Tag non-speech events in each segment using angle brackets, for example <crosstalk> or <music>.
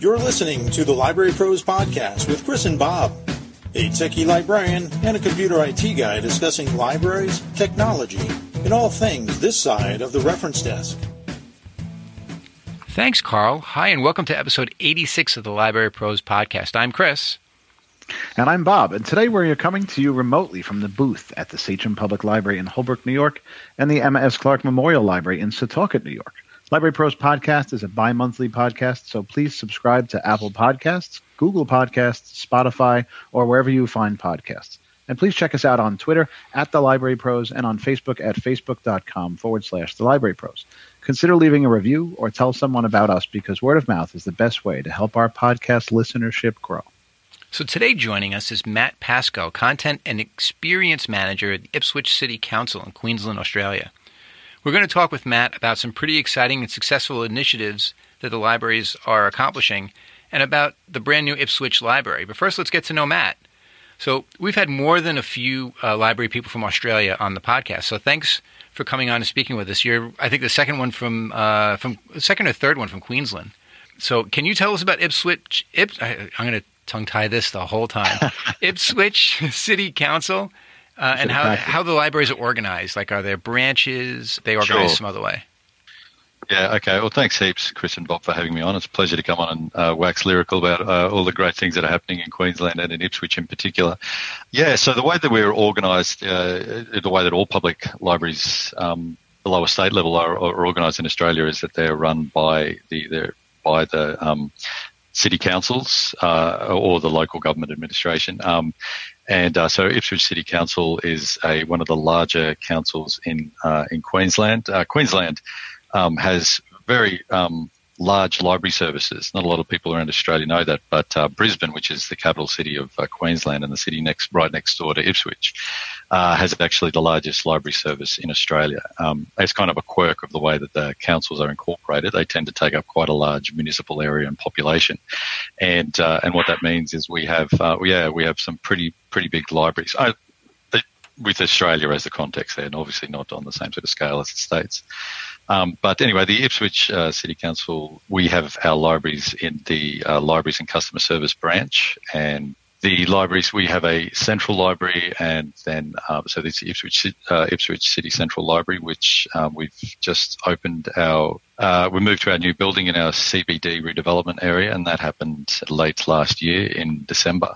You're listening to the Library Pros Podcast with Chris and Bob, a techie librarian and a computer IT guy discussing libraries, technology, and all things this side of the reference desk. Thanks, Carl. Hi, and welcome to episode 86 of the Library Pros Podcast. I'm Chris. And I'm Bob, and today we're coming to you remotely from the booth at the Sachem Public Library in Holbrook, New York, and the Emma S. Clark Memorial Library in Setauket, New York. Library Pros Podcast is a bi monthly podcast, so please subscribe to Apple Podcasts, Google Podcasts, Spotify, or wherever you find podcasts. And please check us out on Twitter at The Library Pros and on Facebook at facebook.com forward slash The Library Pros. Consider leaving a review or tell someone about us because word of mouth is the best way to help our podcast listenership grow. So today joining us is Matt Pascoe, Content and Experience Manager at the Ipswich City Council in Queensland, Australia. We're going to talk with Matt about some pretty exciting and successful initiatives that the libraries are accomplishing and about the brand new Ipswich Library. But first, let's get to know Matt. So, we've had more than a few uh, library people from Australia on the podcast. So, thanks for coming on and speaking with us. You're, I think, the second one from uh, from second or third one from Queensland. So, can you tell us about Ipswich? Ips, I, I'm going to tongue tie this the whole time. <laughs> Ipswich City Council uh, and how, how the libraries are organized. Like, are there branches? They organize Sure. some other way. Yeah, okay. Well, thanks heaps, Chris and Bob, for having me on. It's a pleasure to come on and uh, wax lyrical about uh, all the great things that are happening in Queensland and in Ipswich in particular. Yeah, so the way that we're organised, uh, the way that all public libraries um, below a state level are, are organised in Australia is that they're run by the they're by the um, city councils uh, or the local government administration. Um, and uh, so Ipswich City Council is a one of the larger councils in uh, in Queensland. Uh, Queensland um, has very um, large library services. Not a lot of people around Australia know that, but uh, Brisbane, which is the capital city of uh, Queensland and the city next right next door to Ipswich, uh, has actually the largest library service in Australia. Um, it's kind of a quirk of the way that the councils are incorporated. They tend to take up quite a large municipal area and population, and uh, and what that means is we have uh, yeah we have some pretty pretty big libraries. I, with Australia as the context there, and obviously not on the same sort of scale as the states. Um, but anyway, the Ipswich uh, City Council, we have our libraries in the uh, Libraries and Customer Service branch, and the libraries we have a central library, and then uh, so this Ipswich uh, Ipswich City Central Library, which um, we've just opened our. Uh, we moved to our new building in our CBD redevelopment area, and that happened late last year in December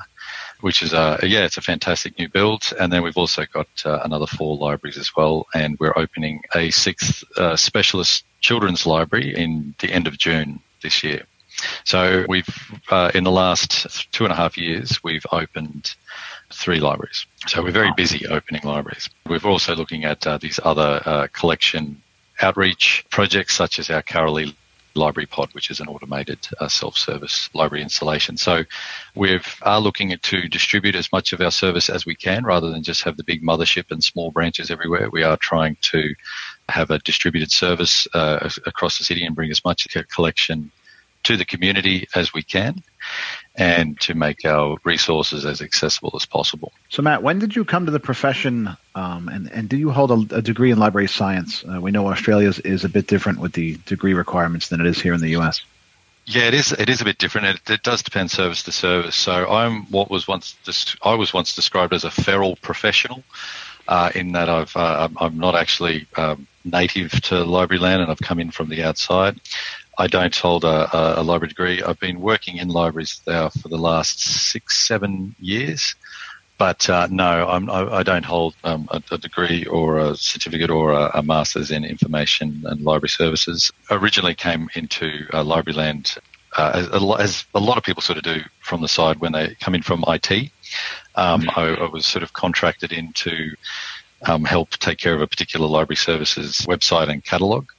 which is a yeah, it's a fantastic new build. And then we've also got uh, another four libraries as well, and we're opening a sixth uh, specialist children's library in the end of June this year. So we've uh, in the last two and a half years we've opened three libraries. So we're very busy opening libraries. We're also looking at uh, these other uh, collection outreach projects such as our Karalee Library Pod, which is an automated uh, self-service library installation. So we are looking to distribute as much of our service as we can rather than just have the big mothership and small branches everywhere. We are trying to have a distributed service uh, across the city and bring as much collection to the community as we can and to make our resources as accessible as possible. So, Matt, when did you come to the profession, um, and and do you hold a, a degree in library science? Uh, we know Australia is, is a bit different with the degree requirements than it is here in the U.S. Yeah, it is. It is a bit different. It, it does depend service to service. So I'm what was once I was once described as a feral professional, uh, in that I've uh, I'm- I'm not actually um, native to library land and I've come in from the outside. I don't hold a, a, library degree. I've been working in libraries now for the last six, seven years. But uh, no, I'm, I, I don't hold um, a, a degree or a certificate or a, a master's in information and library services. Originally came into uh, library land uh, as, a lo- as a lot of people sort of do from the side when they come in from IT. Um, I, I was sort of contracted in to um, help take care of a particular library services website and catalogue.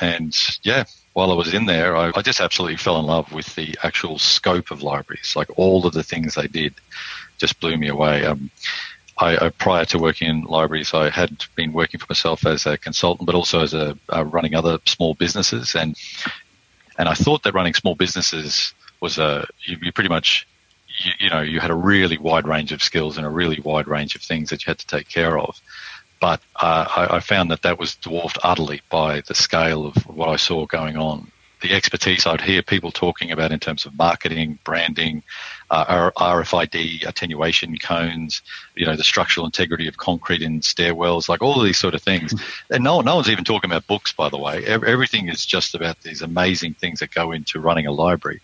And yeah, while I was in there, I, I just absolutely fell in love with the actual scope of libraries. Like all of the things they did just blew me away. Um, I, I, prior to working in libraries, I had been working for myself as a consultant, but also as a uh, running other small businesses, and and I thought that running small businesses was a you, you pretty much you, you know you had a really wide range of skills and a really wide range of things that you had to take care of. But uh, I, I found that that was dwarfed utterly by the scale of what I saw going on the expertise I'd hear people talking about in terms of marketing, branding, uh, RFID attenuation cones, you know, the structural integrity of concrete in stairwells, like all of these sort of things. <laughs> and no, no one's even talking about books, by the way. Everything is just about these amazing things that go into running a library.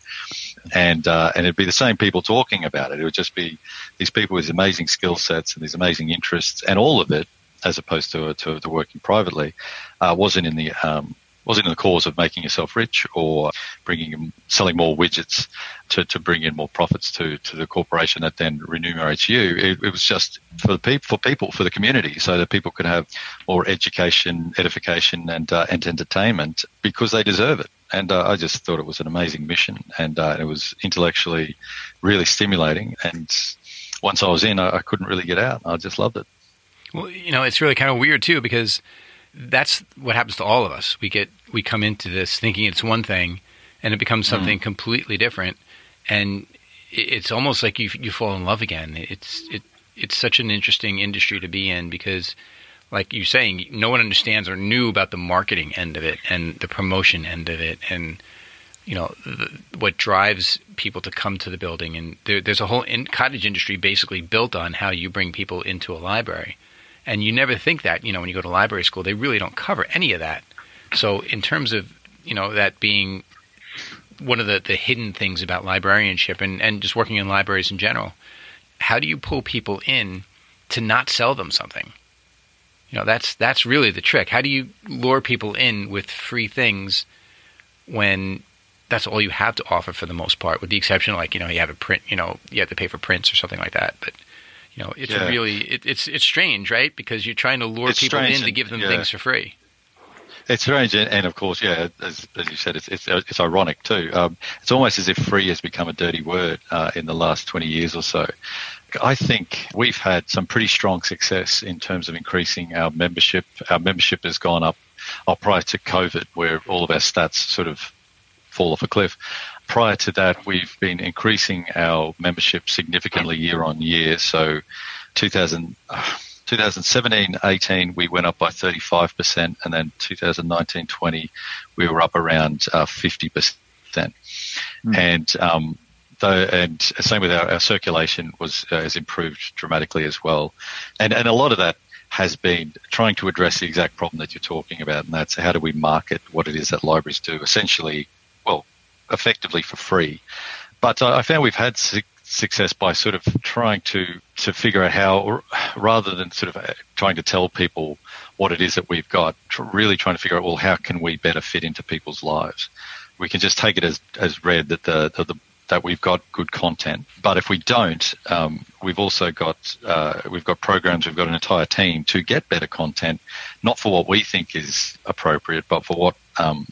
And, uh, and it'd be the same people talking about it. It would just be these people with amazing skill sets and these amazing interests and all of it as opposed to, to, to working privately, uh, wasn't in the um, wasn't in the cause of making yourself rich or bringing selling more widgets to, to bring in more profits to, to the corporation that then remunerates you. It, it was just for the people, for people, for the community, so that people could have more education, edification, and uh, and entertainment because they deserve it. And uh, I just thought it was an amazing mission, and uh, it was intellectually really stimulating. And once I was in, I, I couldn't really get out. I just loved it. Well, you know, it's really kind of weird too because that's what happens to all of us. We get we come into this thinking it's one thing, and it becomes mm. something mm. completely different, and it's almost like you you fall in love again. It's it it's such an interesting industry to be in because, like you're saying, no one understands or knew about the marketing end of it and the promotion end of it, and you know the, what drives people to come to the building. And there, there's a whole in, cottage industry basically built on how you bring people into a library. And you never think that, you know, when you go to library school, they really don't cover any of that. So in terms of, you know, that being one of the, the hidden things about librarianship and, and just working in libraries in general, how do you pull people in to not sell them something? You know, that's that's really the trick. How do you lure people in with free things when that's all you have to offer for the most part, with the exception of like, you know, you have a print, you know, you have to pay for prints or something like that. But you know, it's yeah. really it, it's it's strange, right? Because you're trying to lure it's people in to give them yeah. things for free. It's strange, and, and, of course, yeah, as, as you said, it's, it's, it's ironic too. Um, it's almost as if free has become a dirty word uh, in the last 20 years or so. I think we've had some pretty strong success in terms of increasing our membership. Our membership has gone up oh, prior to COVID, where all of our stats sort of fall off a cliff prior to that, we've been increasing our membership significantly year on year. So 2000, uh, 2017 18, we went up by 35%, and then 2019 20, we were up around uh, 50%. Mm. And um, though, and same with our, our circulation was uh, has improved dramatically as well, and and a lot of that has been trying to address the exact problem that you're talking about, and that's how do we market what it is that libraries do. Essentially, well, effectively for free. But I found we've had su- success by sort of trying to, to figure out how, rather than sort of uh, trying to tell people what it is that we've got, really trying to figure out, well, how can we better fit into people's lives? We can just take it as, as read that the, the, the that we've got good content. But if we don't, um, we've also got uh, we've got programs, we've got an entire team to get better content, not for what we think is appropriate, but for what um,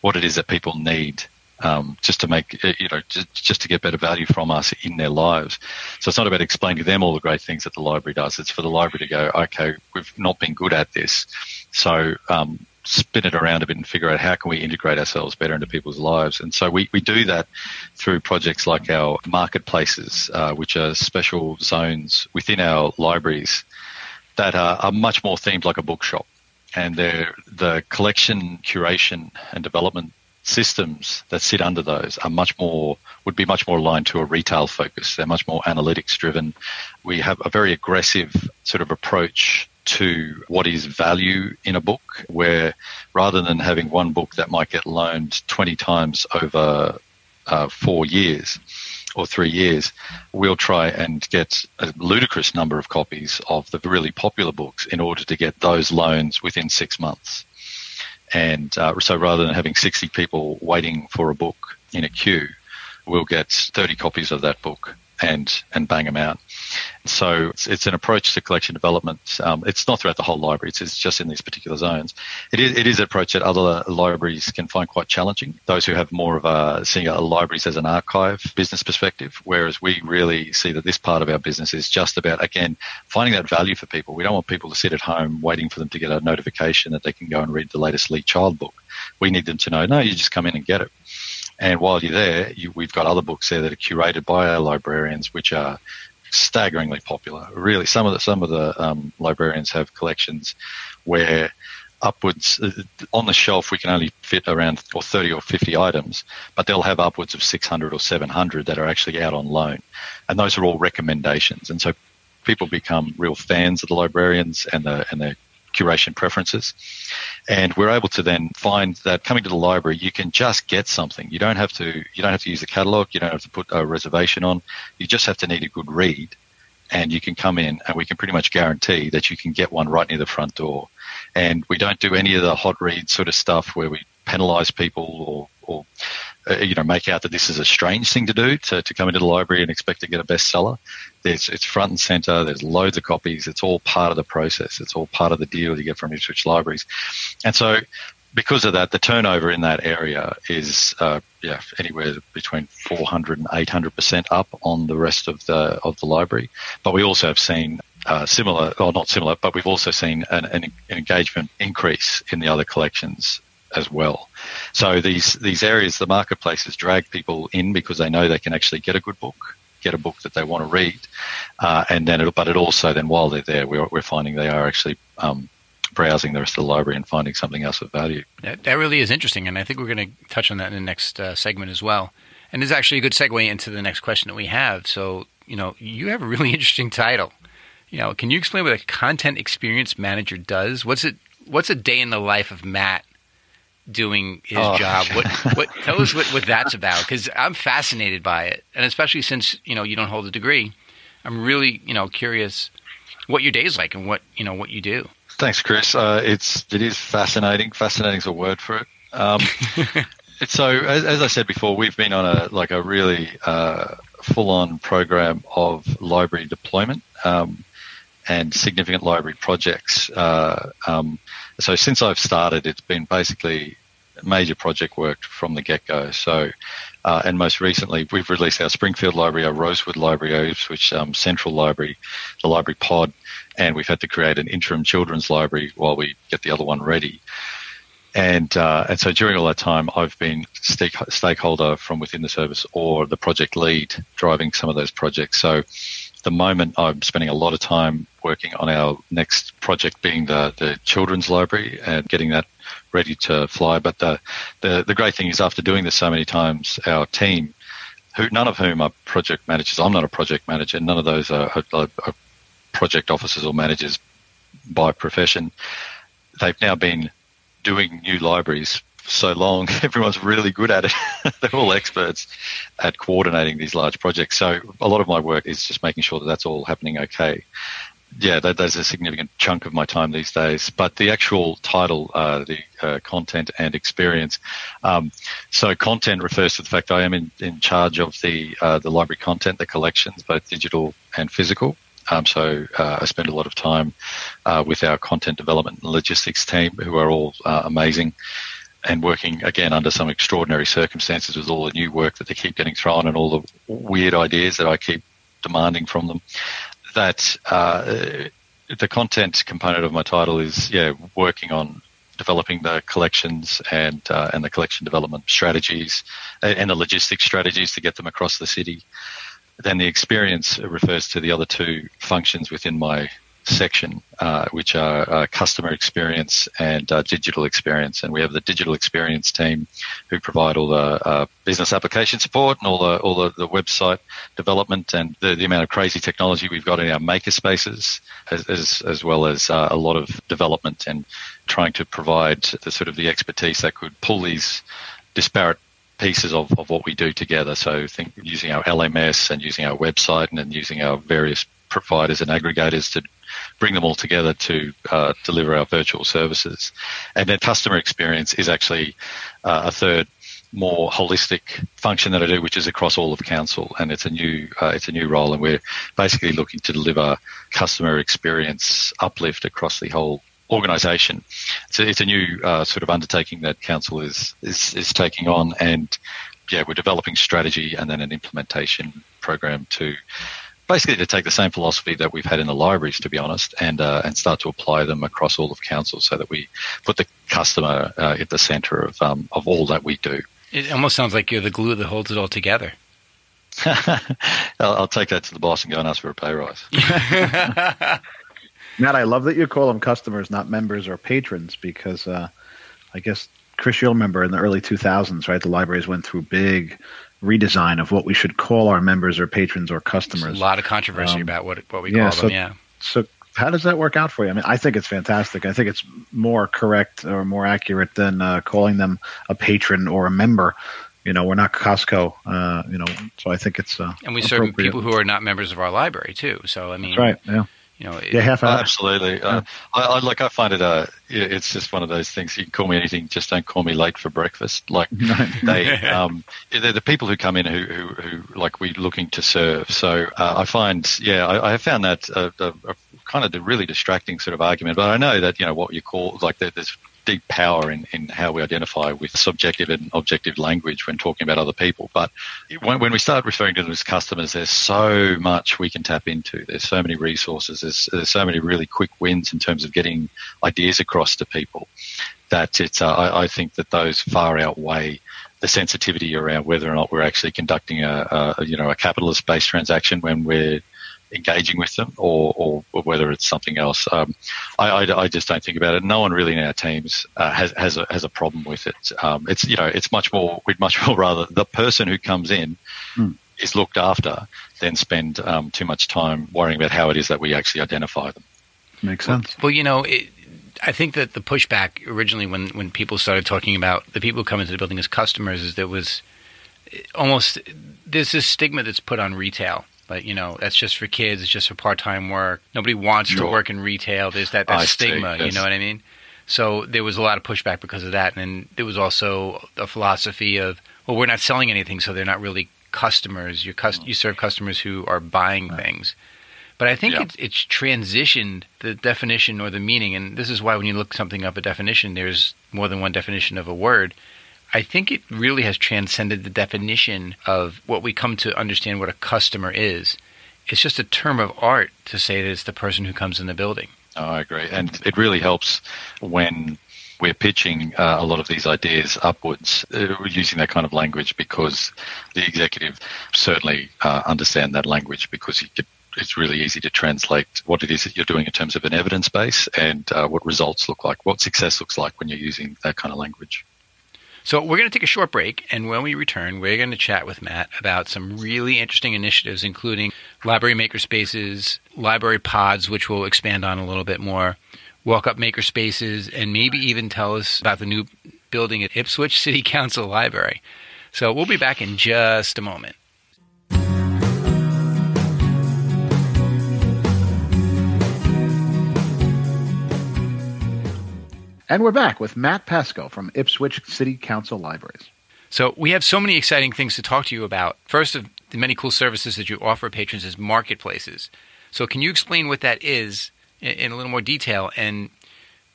what it is that people need um, just to make uh, you know just, just to get better value from us in their lives. So it's not about explaining to them all the great things that the library does. It's for the library to go, okay, we've not been good at this, so um, spin it around a bit and figure out how can we integrate ourselves better into people's lives. And so we, we do that through projects like our marketplaces, uh, which are special zones within our libraries that are, are much more themed like a bookshop and the collection, curation, and development systems that sit under those are much more would be much more aligned to a retail focus. They're much more analytics driven. We have a very aggressive sort of approach to what is value in a book, where rather than having one book that might get loaned 20 times over uh, four years or three years, we'll try and get a ludicrous number of copies of the really popular books in order to get those loans within six months. And uh, so rather than having 60 people waiting for a book in a queue, we'll get 30 copies of that book and and bang them out. So it's, it's an approach to collection development. Um, it's not throughout the whole library. It's, it's, just in these particular zones. It is, it is an approach that other libraries can find quite challenging. Those who have more of a seeing a libraries as an archive business perspective, whereas we really see that this part of our business is just about again finding that value for people. We don't want people to sit at home waiting for them to get a notification that they can go and read the latest Lee Child book. We need them to know, no, you just come in and get it. And while you're there, you, we've got other books there that are curated by our librarians, which are staggeringly popular. Really, some of the some of the um, librarians have collections where upwards uh, on the shelf. We can only fit around or 30 or 50 items, but they'll have upwards of 600 or 700 that are actually out on loan, and those are all recommendations. And so people become real fans of the librarians and the and their curation preferences. And we're able to then find that coming to the library, you can just get something. You don't have to you don't have to use the catalog. You don't have to put a reservation on. You just have to need a good read, and you can come in, and we can pretty much guarantee that you can get one right near the front door. And we don't do any of the hot read sort of stuff where we penalise people or, or uh, you know, make out that this is a strange thing to do to, to come into the library and expect to get a bestseller. There's, it's front and center. There's loads of copies. It's all part of the process. It's all part of the deal you get from Ipswich Libraries. And so because of that, the turnover in that area is uh, yeah anywhere between 400 and 800 percent up on the rest of the of the library. But we also have seen uh, similar, or not similar, but we've also seen an, an, engagement increase in the other collections as well. So these these areas, the marketplaces drag people in because they know they can actually get a good book, get a book that they want to read, uh, and then it, but it also then while they're there, we're, we're finding they are actually um, browsing the rest of the library and finding something else of value. That, that really is interesting, and I think we're going to touch on that in the next uh, segment as well. And is actually a good segue into the next question that we have. So, you know, you have a really <laughs> interesting title. You know, can you explain what a content experience manager does? What's it? What's a day in the life of Matt doing his oh. job. What, <laughs> what, tell us what, what that's about because I'm fascinated by it, and especially since you know you don't hold a degree, I'm really you know curious what your day is like and what you know what you do. Thanks, Chris. Uh, it's it is fascinating. Fascinating is a word for it. Um, <laughs> so as, as, I said before, we've been on a like a really uh, full-on program of library deployment. Um, and significant library projects. Uh, um, so since I've started, it's been basically major project work from the get go. So, uh, and most recently, we've released our Springfield Library, our Rosewood Library, our Ipswich um, Central Library, the Library Pod, and we've had to create an interim children's library while we get the other one ready. And uh, and so during all that time, I've been stake, stakeholder from within the service or the project lead driving some of those projects. So the moment I'm spending a lot of time working on our next project being the, the children's library and getting that ready to fly. But the, the, the great thing is after doing this so many times, our team, who none of whom are project managers, I'm not a project manager, none of those are, are, are project officers or managers by profession. They've now been doing new libraries so long. <laughs> Everyone's really good at it. <laughs> They're all experts at coordinating these large projects. So a lot of my work is just making sure that that's all happening okay. Yeah, that, that's a significant chunk of my time these days. But the actual title, uh, the uh, content and experience. Um, so content refers to the fact I am in, in charge of the uh, the library content, the collections, both digital and physical. Um, so uh, I spend a lot of time uh, with our content development and logistics team, who are all uh, amazing and working again under some extraordinary circumstances with all the new work that they keep getting thrown and all the weird ideas that I keep demanding from them. That uh, the content component of my title is yeah working on developing the collections and uh, and the collection development strategies and the logistics strategies to get them across the city. Then the experience refers to the other two functions within my section, uh, which are uh, customer experience and uh, digital experience. And we have the digital experience team who provide all the uh, business application support and all the all the, the website development and the, the, amount of crazy technology we've got in our maker spaces, as as, as well as uh, a lot of development and trying to provide the sort of the expertise that could pull these disparate pieces of, of what we do together. So think using our LMS and using our website and then using our various providers and aggregators to bring them all together to uh, deliver our virtual services. And then customer experience is actually uh, a third more holistic function that I do, which is across all of council, and it's a new uh, it's a new role, and we're basically looking to deliver customer experience uplift across the whole organisation. So it's a new uh, sort of undertaking that council is, is is taking on, and yeah, we're developing strategy and then an implementation program to basically to take the same philosophy that we've had in the libraries, to be honest, and uh, and start to apply them across all of council, so that we put the customer uh, at the centre of um, of all that we do. It almost sounds like you're the glue that holds it all together. <laughs> I'll, I'll, take that to the boss and go and ask for a pay rise. <laughs> Matt, I love that you call them customers, not members or patrons, because uh, I guess Chris, you'll remember in the early 2000s, right? The libraries went through big redesign of what we should call our members or patrons or customers. A lot of controversy um, about what what we yeah, call so, them. Yeah. So how does that work out for you? I mean, I think it's fantastic. I think it's more correct or more accurate than uh, calling them a patron or a member. You know, we're not Costco. Uh, you know, so I think it's uh, and we serve people who are not members of our library too. So I mean, That's right? Yeah you know, yeah, half hour. absolutely. Uh, I, I, like. I find it. Uh, it's just one of those things. You can call me anything, just don't call me late for breakfast. Like <laughs> they, <laughs> um, they're the people who come in who, who, who like we're looking to serve. So uh, I find, yeah, I, I have found that a, a, a kind of a really distracting sort of argument. But I know that you know what you call like there's deep power in, in how we identify with subjective and objective language when talking about other people. But when, when we start referring to them as customers, there's so much we can tap into. There's so many resources. There's, there's so many really quick wins in terms of getting ideas across to people that it's, uh, I, I think that those far outweigh the sensitivity around whether or not we're actually conducting a, a you know a capitalist based transaction when we're engaging with them or, or, or whether it's something else. Um, I, I, I, just don't think about it. No one really in our teams uh, has has a, has a problem with it. Um, it's you know it's much more we'd much more rather the person who comes in mm. is looked after than spend um, too much time worrying about how it is that we actually identify them. Makes sense. Well, well you know. It, I think that the pushback originally, when, when people started talking about the people who come into the building as customers, is there was almost there's this stigma that's put on retail but you know that's just for kids. It's just for part time work. Nobody wants to work in retail. There's that, that stigma. You know what I mean? So there was a lot of pushback because of that, and there was also a philosophy of well, we're not selling anything, so they're not really customers. You cust- you serve customers who are buying right. things. But I think yeah. it's, it's transitioned the definition or the meaning, and this is why when you look something up a definition, there's more than one definition of a word. I think it really has transcended the definition of what we come to understand what a customer is. It's just a term of art to say that it's the person who comes in the building. Oh, I agree. And it really helps when we're pitching uh, a lot of these ideas upwards uh, using that kind of language because the executive certainly uh, understand that language because it's really easy to translate what it is that you're doing in terms of an evidence base and uh, what results look like, what success looks like when you're using that kind of language. So we're going to take a short break, and when we return, we're going to chat with Matt about some really interesting initiatives, including library makerspaces, library pods, which we'll expand on a little bit more, walk up makerspaces, and maybe even tell us about the new building at Ipswich <laughs> City Council Library. So we'll be back in just a moment. And we're back with Matt Pascoe from Ipswich City Council Libraries. So we have so many exciting things to talk to you about. First of the many cool services that you offer patrons is marketplaces. So can you explain what that is in, a little more detail? And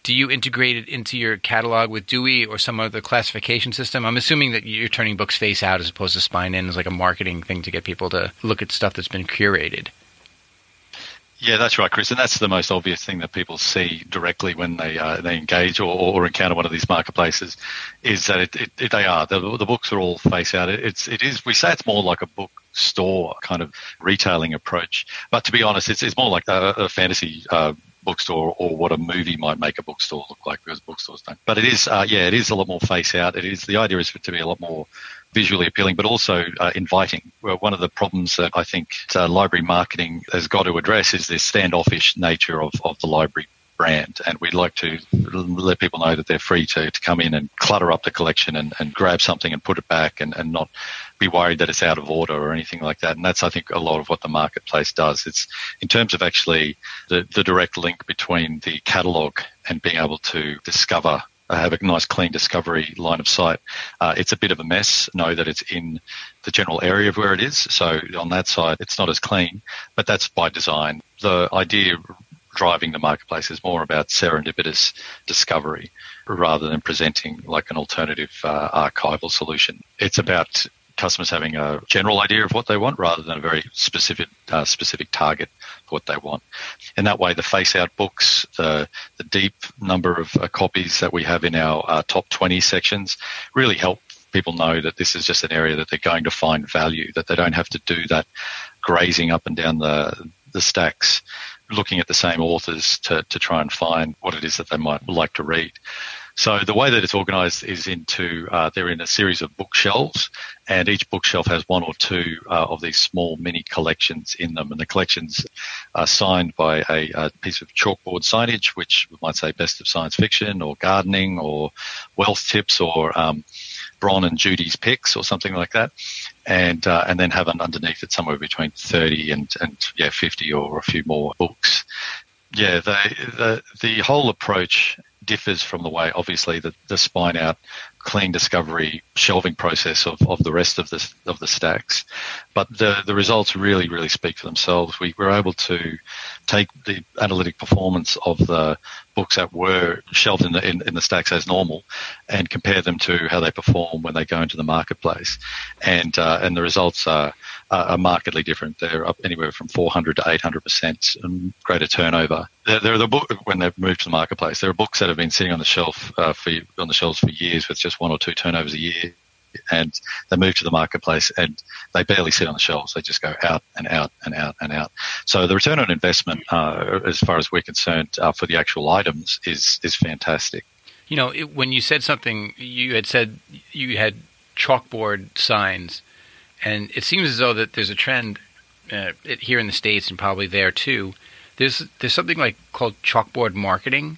do you integrate it into your catalog with Dewey or some other classification system? I'm assuming that you're turning books face out as opposed to spine in as like a marketing thing to get people to look at stuff that's been curated. Yeah, that's right, Chris, and that's the most obvious thing that people see directly when they uh, they engage or, or, encounter one of these marketplaces, is that it, it, it, they are the, the, books are all face out. It's it is we say it's more like a book store kind of retailing approach, but to be honest, it's it's more like a, a fantasy. Uh, bookstore or what a movie might make a bookstore look like because bookstores don't. But it is, uh, yeah, it is a lot more face out. It is the idea is for it to be a lot more visually appealing, but also uh, inviting. Well, one of the problems that I think uh, library marketing has got to address is this standoffish nature of, of the library brand. And we'd like to let people know that they're free to, to come in and clutter up the collection and, and grab something and put it back and, and not be worried that it's out of order or anything like that. And that's, I think, a lot of what the marketplace does. It's in terms of actually the, the direct link between the catalogue and being able to discover have a nice clean discovery line of sight. Uh, it's a bit of a mess. Know that it's in the general area of where it is. So on that side, it's not as clean, but that's by design. The idea driving the marketplace is more about serendipitous discovery rather than presenting like an alternative uh, archival solution. It's about customers having a general idea of what they want rather than a very specific uh, specific target for what they want. In that way, the face out books, the the deep number of uh, copies that we have in our uh, top 20 sections, really help people know that this is just an area that they're going to find value, that they don't have to do that grazing up and down the the stacks looking at the same authors to, to try and find what it is that they might like to read. So the way that it's organised is into uh, they're in a series of bookshelves, and each bookshelf has one or two uh, of these small mini collections in them, and the collections are signed by a, a, piece of chalkboard signage, which we might say best of science fiction, or gardening, or wealth tips, or um, Bron and Judy's picks, or something like that, and uh, and then have an underneath it somewhere between thirty and and yeah fifty or a few more books. Yeah, the the whole approach differs from the way, obviously, the, the spine out clean discovery shelving process of, of the rest of the of the stacks. But the the results really really speak for themselves. We were able to take the analytic performance of the books that were shelved in the in, in, the stacks as normal and compare them to how they perform when they go into the marketplace, and uh, and the results are, are markedly different. They're up anywhere from 400 to 800 percent greater turnover. They're, they're the book when they've moved to the marketplace. There are books that have been sitting on the shelf uh, for on the shelves for years with just one or two turnovers a year and they move to the marketplace and they barely sit on the shelves. They just go out and out and out and out. So the return on investment, uh, as far as we're concerned, uh, for the actual items is is fantastic. You know, it, when you said something, you had said you had chalkboard signs, and it seems as though that there's a trend uh, here in the states and probably there too. There's there's something like called chalkboard marketing,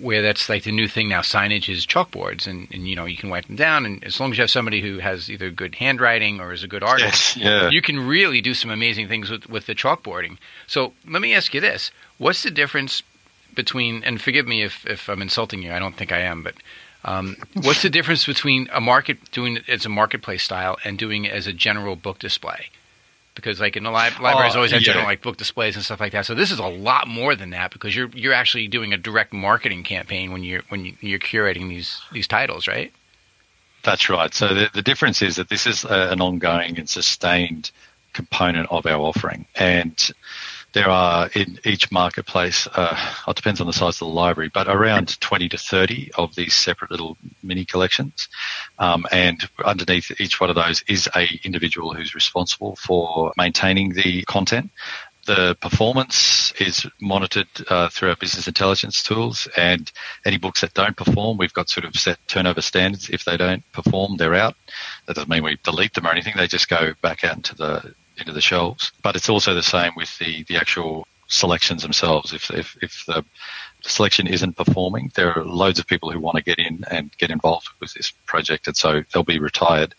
where that's like the new thing now. Signage is chalkboards, and, and you know you can wipe them down, and as long as you have somebody who has either good handwriting or is a good artist, yes, yeah. you can really do some amazing things with with the chalkboarding. So let me ask you this: What's the difference between? And forgive me if if I'm insulting you. I don't think I am, but um, what's the difference between a market doing it as a marketplace style and doing it as a general book display? Because like in the li- libraries uh, always have yeah. general like book displays and stuff like that. So this is a lot more than that because you're you're actually doing a direct marketing campaign when you're when you're curating these these titles, right? That's right. So the, the difference is that this is a, an ongoing and sustained component of our offering, and there are in each marketplace, uh, it depends on the size of the library, but around 20 to 30 of these separate little mini collections. Um, and underneath each one of those is a individual who's responsible for maintaining the content. The performance is monitored uh, through our business intelligence tools, and any books that don't perform, we've got sort of set turnover standards. If they don't perform, they're out. That doesn't mean we delete them or anything. They just go back out into the into the shelves. But it's also the same with the, the actual selections themselves. If, if, if the selection isn't performing, there are loads of people who want to get in and get involved with this project, and so they'll be retired,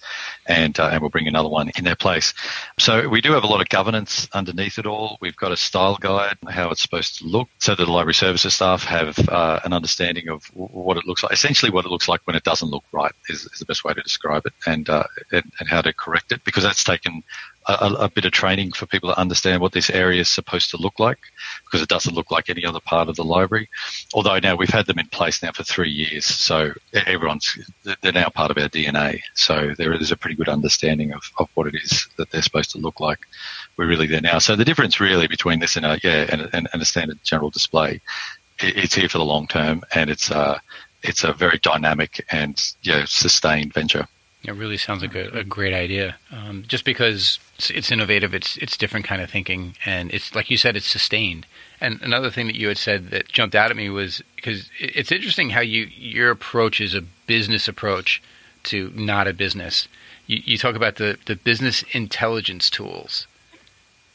and uh, and we'll bring another one in their place. So we do have a lot of governance underneath it all. We've got a style guide, how it's supposed to look, so that the library services staff have uh, an understanding of what it looks like. Essentially, what it looks like when it doesn't look right is, is the best way to describe it, and, uh, and and how to correct it, because that's taken a, a, bit of training for people to understand what this area is supposed to look like because it doesn't look like any other part of the library. Although now we've had them in place now for three years, so everyone's they're now part of our DNA. So there is a pretty good understanding of, of what it is that they're supposed to look like. We're really there now. So the difference really between this and a yeah and, and, and a standard general display, it, it's here for the long term and it's it's a very dynamic and yeah sustained venture. It really sounds like a, a great idea. Um, just because it's, it's, innovative, it's it's different kind of thinking, and it's like you said, it's sustained. And another thing that you had said that jumped out at me was because it's interesting how you your approach is a business approach to not a business. You, you talk about the the business intelligence tools.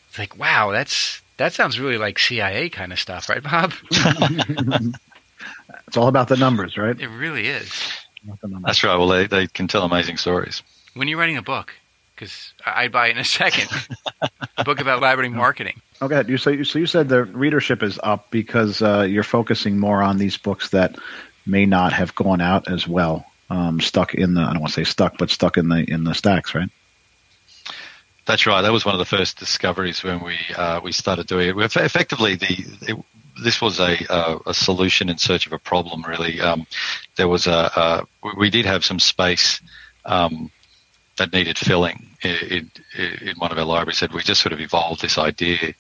It's like wow, that's that sounds really like CIA kind of stuff, right, Bob? <laughs> it's all about the numbers, right? It really is. That's right. Well, they, they can tell amazing stories. When you're writing a book, because I'd buy it in a second, a book about library <laughs> marketing. Okay, you say so. You said the readership is up because uh, you're focusing more on these books that may not have gone out as well, um, stuck in the. I don't want to say stuck, but stuck in the in the stacks, right? That's right. That was one of the first discoveries when we uh, we started doing it. Effectively, the it, this was a, a, a, solution in search of a problem. Really, um, there was a, a, we did have some space um, that needed filling in, in, in, one of our libraries. That we just sort of evolved this idea,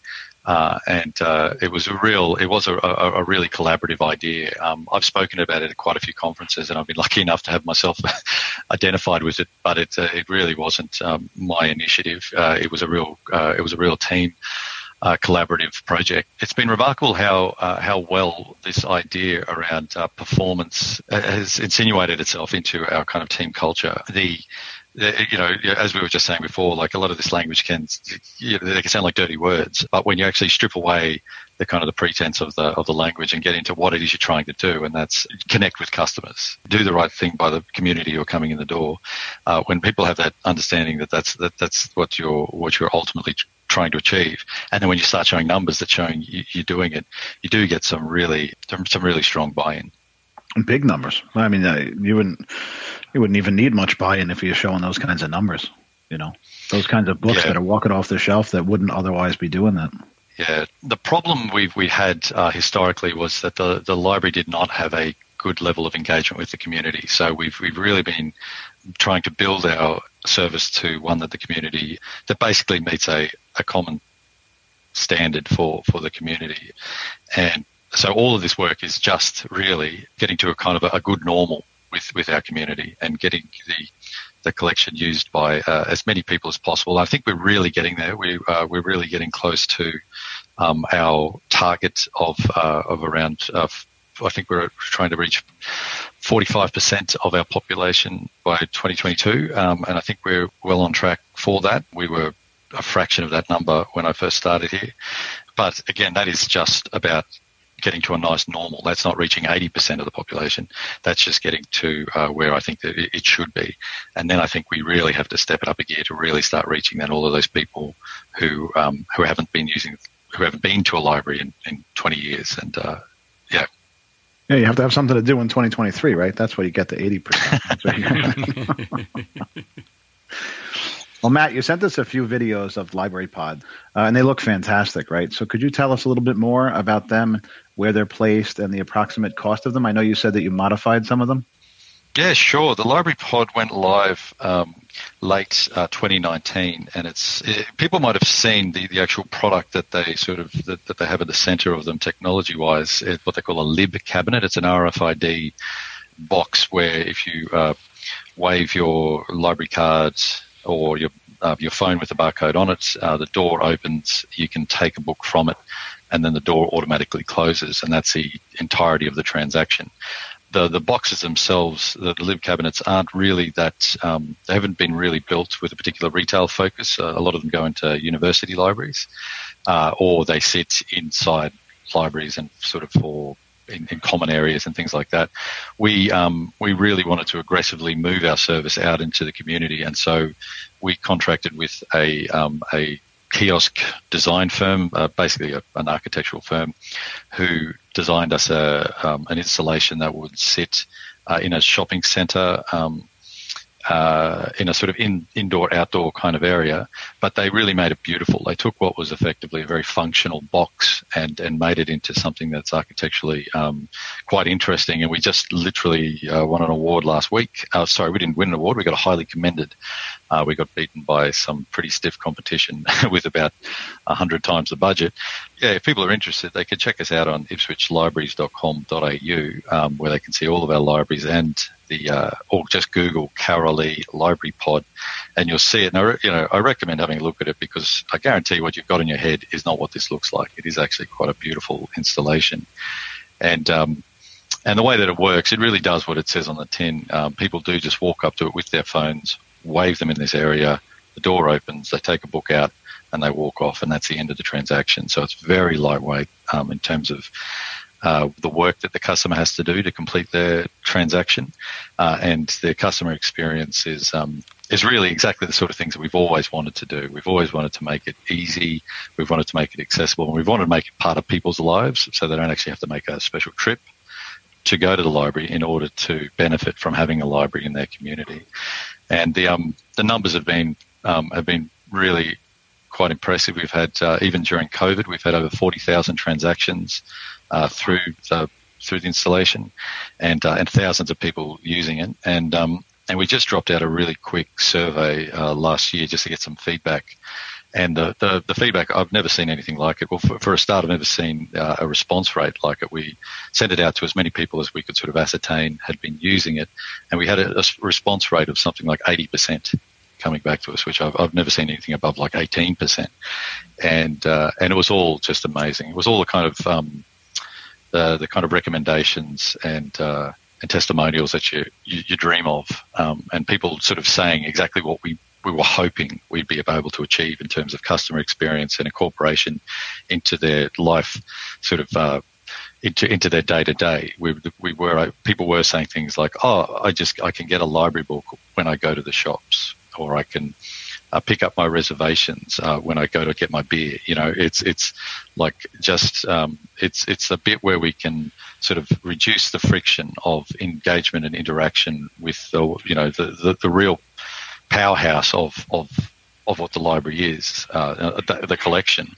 uh, and uh, it was a real, it was a, a really collaborative idea. Um, I've spoken about it at quite a few conferences, and I've been lucky enough to have myself <laughs> identified with it. But it uh, it really wasn't um, my initiative. Uh, it was a real uh, it was a real team uh, collaborative project. It's been remarkable how uh, how well this idea around uh, performance has insinuated itself into our kind of team culture. The you know, as we were just saying before, like a lot of this language can, you know, they can sound like dirty words, but when you actually strip away the kind of the pretense of the of the language and get into what it is you're trying to do, and that's connect with customers, do the right thing by the community who are coming in the door. Uh, when people have that understanding that that's that, that's what you're what you're ultimately trying to achieve, and then when you start showing numbers that showing you, you're doing it, you do get some really some really strong buy-in. Big numbers. I mean, uh, you wouldn't you wouldn't even need much buy-in if you're showing those kinds of numbers. You know, those kinds of books yeah. that are walking off the shelf that wouldn't otherwise be doing that. Yeah, the problem we we had uh, historically was that the the library did not have a good level of engagement with the community. So we've we've really been trying to build our service to one that the community that basically meets a, a common standard for for the community, and so all of this work is just really getting to a kind of a, a good normal with, with our community and getting the the collection used by uh, as many people as possible. I think we're really getting there. We uh, we're really getting close to um, our target of uh, of around. Uh, I think we're trying to reach 45% of our population by 2022, um, and I think we're well on track for that. We were a fraction of that number when I first started here, but again, that is just about getting to a nice normal. That's not reaching 80% of the population. That's just getting to uh, where I think that it should be. And then I think we really have to step it up a gear to really start reaching then all of those people who um, who haven't been using, who haven't been to a library in, in 20 years. And uh, yeah. Yeah, you have to have something to do in 2023, right? That's where you get the 80%. <laughs> <laughs> Well, Matt, you sent us a few videos of Library Pod, uh, and they look fantastic, right? So, could you tell us a little bit more about them, where they're placed, and the approximate cost of them? I know you said that you modified some of them. Yeah, sure. The Library Pod went live um, late uh, 2019, and it's it, people might have seen the, the actual product that they sort of that, that they have at the center of them, technology-wise, it's what they call a lib cabinet. It's an RFID box where if you uh, wave your library cards or your uh, your phone with a barcode on it. Uh, the door opens. You can take a book from it, and then the door automatically closes, and that's the entirety of the transaction. The the boxes themselves, the, the lib cabinets, aren't really that. Um, they haven't been really built with a particular retail focus. Uh, a lot of them go into university libraries, uh, or they sit inside libraries and sort of for in, in, common areas and things like that. We um, we really wanted to aggressively move our service out into the community, and so we contracted with a um, a kiosk design firm, uh, basically a, an architectural firm, who designed us a um, an installation that would sit uh, in a shopping centre. Um, uh, in a sort of in, indoor outdoor kind of area, but they really made it beautiful. They took what was effectively a very functional box and and made it into something that's architecturally um, quite interesting. And we just literally uh, won an award last week. Uh, sorry, we didn't win an award. We got a highly commended. Uh, we got beaten by some pretty stiff competition <laughs> with about hundred times the budget. Yeah, if people are interested, they can check us out on ipswichlibraries.com.au, um, where they can see all of our libraries and the uh, or just Google Karalee Library Pod, and you'll see it. And I, you know, I recommend having a look at it because I guarantee what you've got in your head is not what this looks like. It is actually quite a beautiful installation, and um, and the way that it works, it really does what it says on the tin. Um, people do just walk up to it with their phones, wave them in this area. The door opens, they take a book out, and they walk off, and that's the end of the transaction. So it's very lightweight um, in terms of uh, the work that the customer has to do to complete their transaction, uh, and their customer experience is um, is really exactly the sort of things that we've always wanted to do. We've always wanted to make it easy. We've wanted to make it accessible, and we've wanted to make it part of people's lives, so they don't actually have to make a special trip to go to the library in order to benefit from having a library in their community. And the um, the numbers have been um, have been really quite impressive. We've had uh, even during COVID, we've had over forty thousand transactions uh, through the through the installation, and uh, and thousands of people using it. And um, and we just dropped out a really quick survey uh, last year just to get some feedback. And the, the, the, feedback, I've never seen anything like it. Well, for, for a start, I've never seen uh, a response rate like it. We sent it out to as many people as we could sort of ascertain had been using it, and we had a, a response rate of something like 80%. coming back to us, which I've, I've never seen anything above like 18%. And, uh, and it was all just amazing. It was all the kind of, um, the, the kind of recommendations and, uh, and testimonials that you, you, you dream of, um, and people sort of saying exactly what we we were hoping we'd be able to achieve in terms of customer experience and incorporation into their life, sort of uh, into into their day to day. We we were people were saying things like, "Oh, I just I can get a library book when I go to the shops, or I can." Uh, pick up my reservations uh, when I go to get my beer. You know, it's it's like just um, it's it's a bit where we can sort of reduce the friction of engagement and interaction with the you know the the, the real powerhouse of of of what the library is, uh, the, the, collection.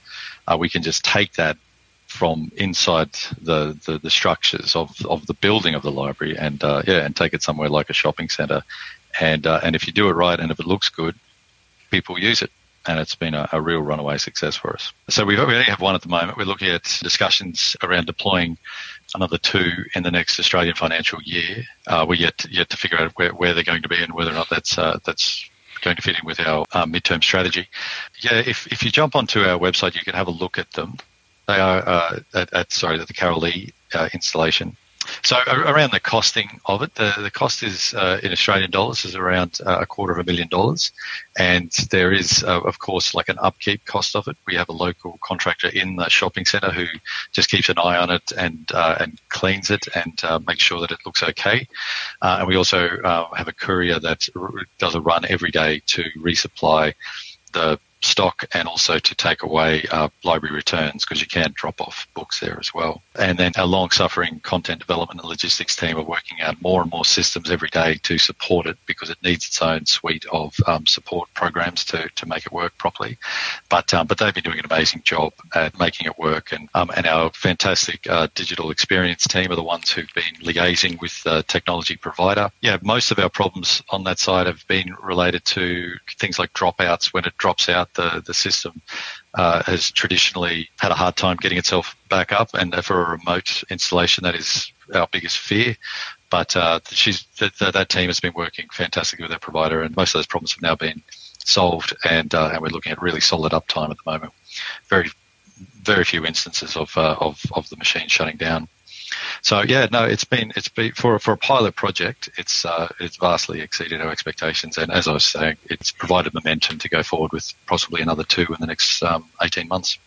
Uh, we can just take that from inside the, the, the, structures of, of the building of the library and uh, yeah and take it somewhere like a shopping centre and uh, and if you do it right and if it looks good people use it and it's been a, a real runaway success for us so we only have one at the moment we're looking at discussions around deploying another two in the next Australian financial year. Uh, we're yet to, yet to figure out where, where they're going to be and whether or not that's uh, that's going to fit in with our uh, midterm strategy. Yeah, if, if you jump onto our website, you can have a look at them. They are uh, at, at, sorry, at the Karalee uh, installation. So around the costing of it, the, the cost is uh, in Australian dollars is around uh, a quarter of a million dollars, and there is uh, of course like an upkeep cost of it. We have a local contractor in the shopping centre who just keeps an eye on it and uh, and cleans it and uh, makes sure that it looks okay. Uh, and we also have a courier that does a run every day to resupply the stock and also to take away uh, library returns because you can drop off books there as well. And then our long suffering content development and logistics team are working out more and more systems every day to support it because it needs its own suite of um, support programs to, to make it work properly. But um, but they've been doing an amazing job at making it work. And um, and our fantastic uh, digital experience team are the ones who've been liaising with the technology provider. Yeah, most of our problems on that side have been related to things like dropouts when it drops out the, the system uh, has traditionally had a hard time getting itself back up, and for a remote installation, that is our biggest fear. But uh, she's that, that team has been working fantastically with their provider, and most of those problems have now been solved, and uh, and we're looking at really solid uptime at the moment. Very very few instances of uh, of of the machine shutting down. So yeah, no, it's been it's been for for a pilot project. It's uh, it's vastly exceeded our expectations, and as I was saying, it's provided momentum to go forward with possibly another two in the next um, eighteen months.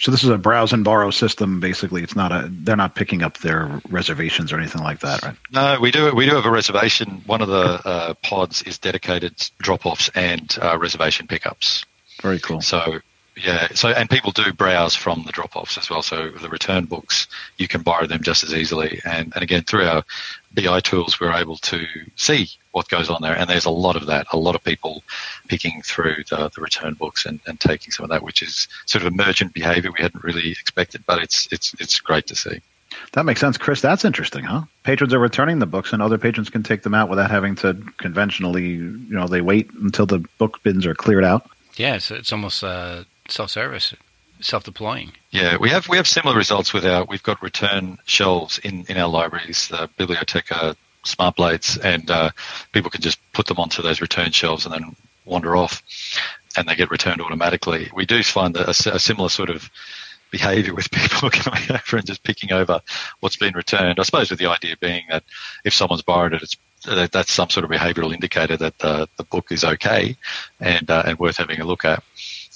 So this is a browse and borrow system. Basically, it's not a. They're not picking up their reservations or anything like that, right? No, we do. We do have a reservation. One of the uh, pods is dedicated drop-offs and uh, reservation pickups. Very cool. So yeah, so and people do browse from the drop-offs as well. So the return books, you can borrow them just as easily. And, and again, through our BI tools, we're able to see what goes on there. And there's a lot of that, a lot of people picking through the, the return books and, and taking some of that, which is sort of emergent behaviour we hadn't really expected, but it's it's it's great to see. That makes sense, Chris. That's interesting, huh? Patrons are returning the books, and other patrons can take them out without having to conventionally, you know, they wait until the book bins are cleared out. Yeah, it's, it's almost uh, self-service, self-deploying. Yeah, we have we have similar results with our. We've got return shelves in in our libraries, the Bibliotheca Smart Blades, and uh, people can just put them onto those return shelves and then wander off, and they get returned automatically. We do find a, a similar sort of behaviour with <laughs> people <laughs> coming over and just picking over what's been returned. I suppose with the idea being that if someone's borrowed it, it's that's some sort of behavioural indicator that the, the book is okay and uh, and worth having a look at.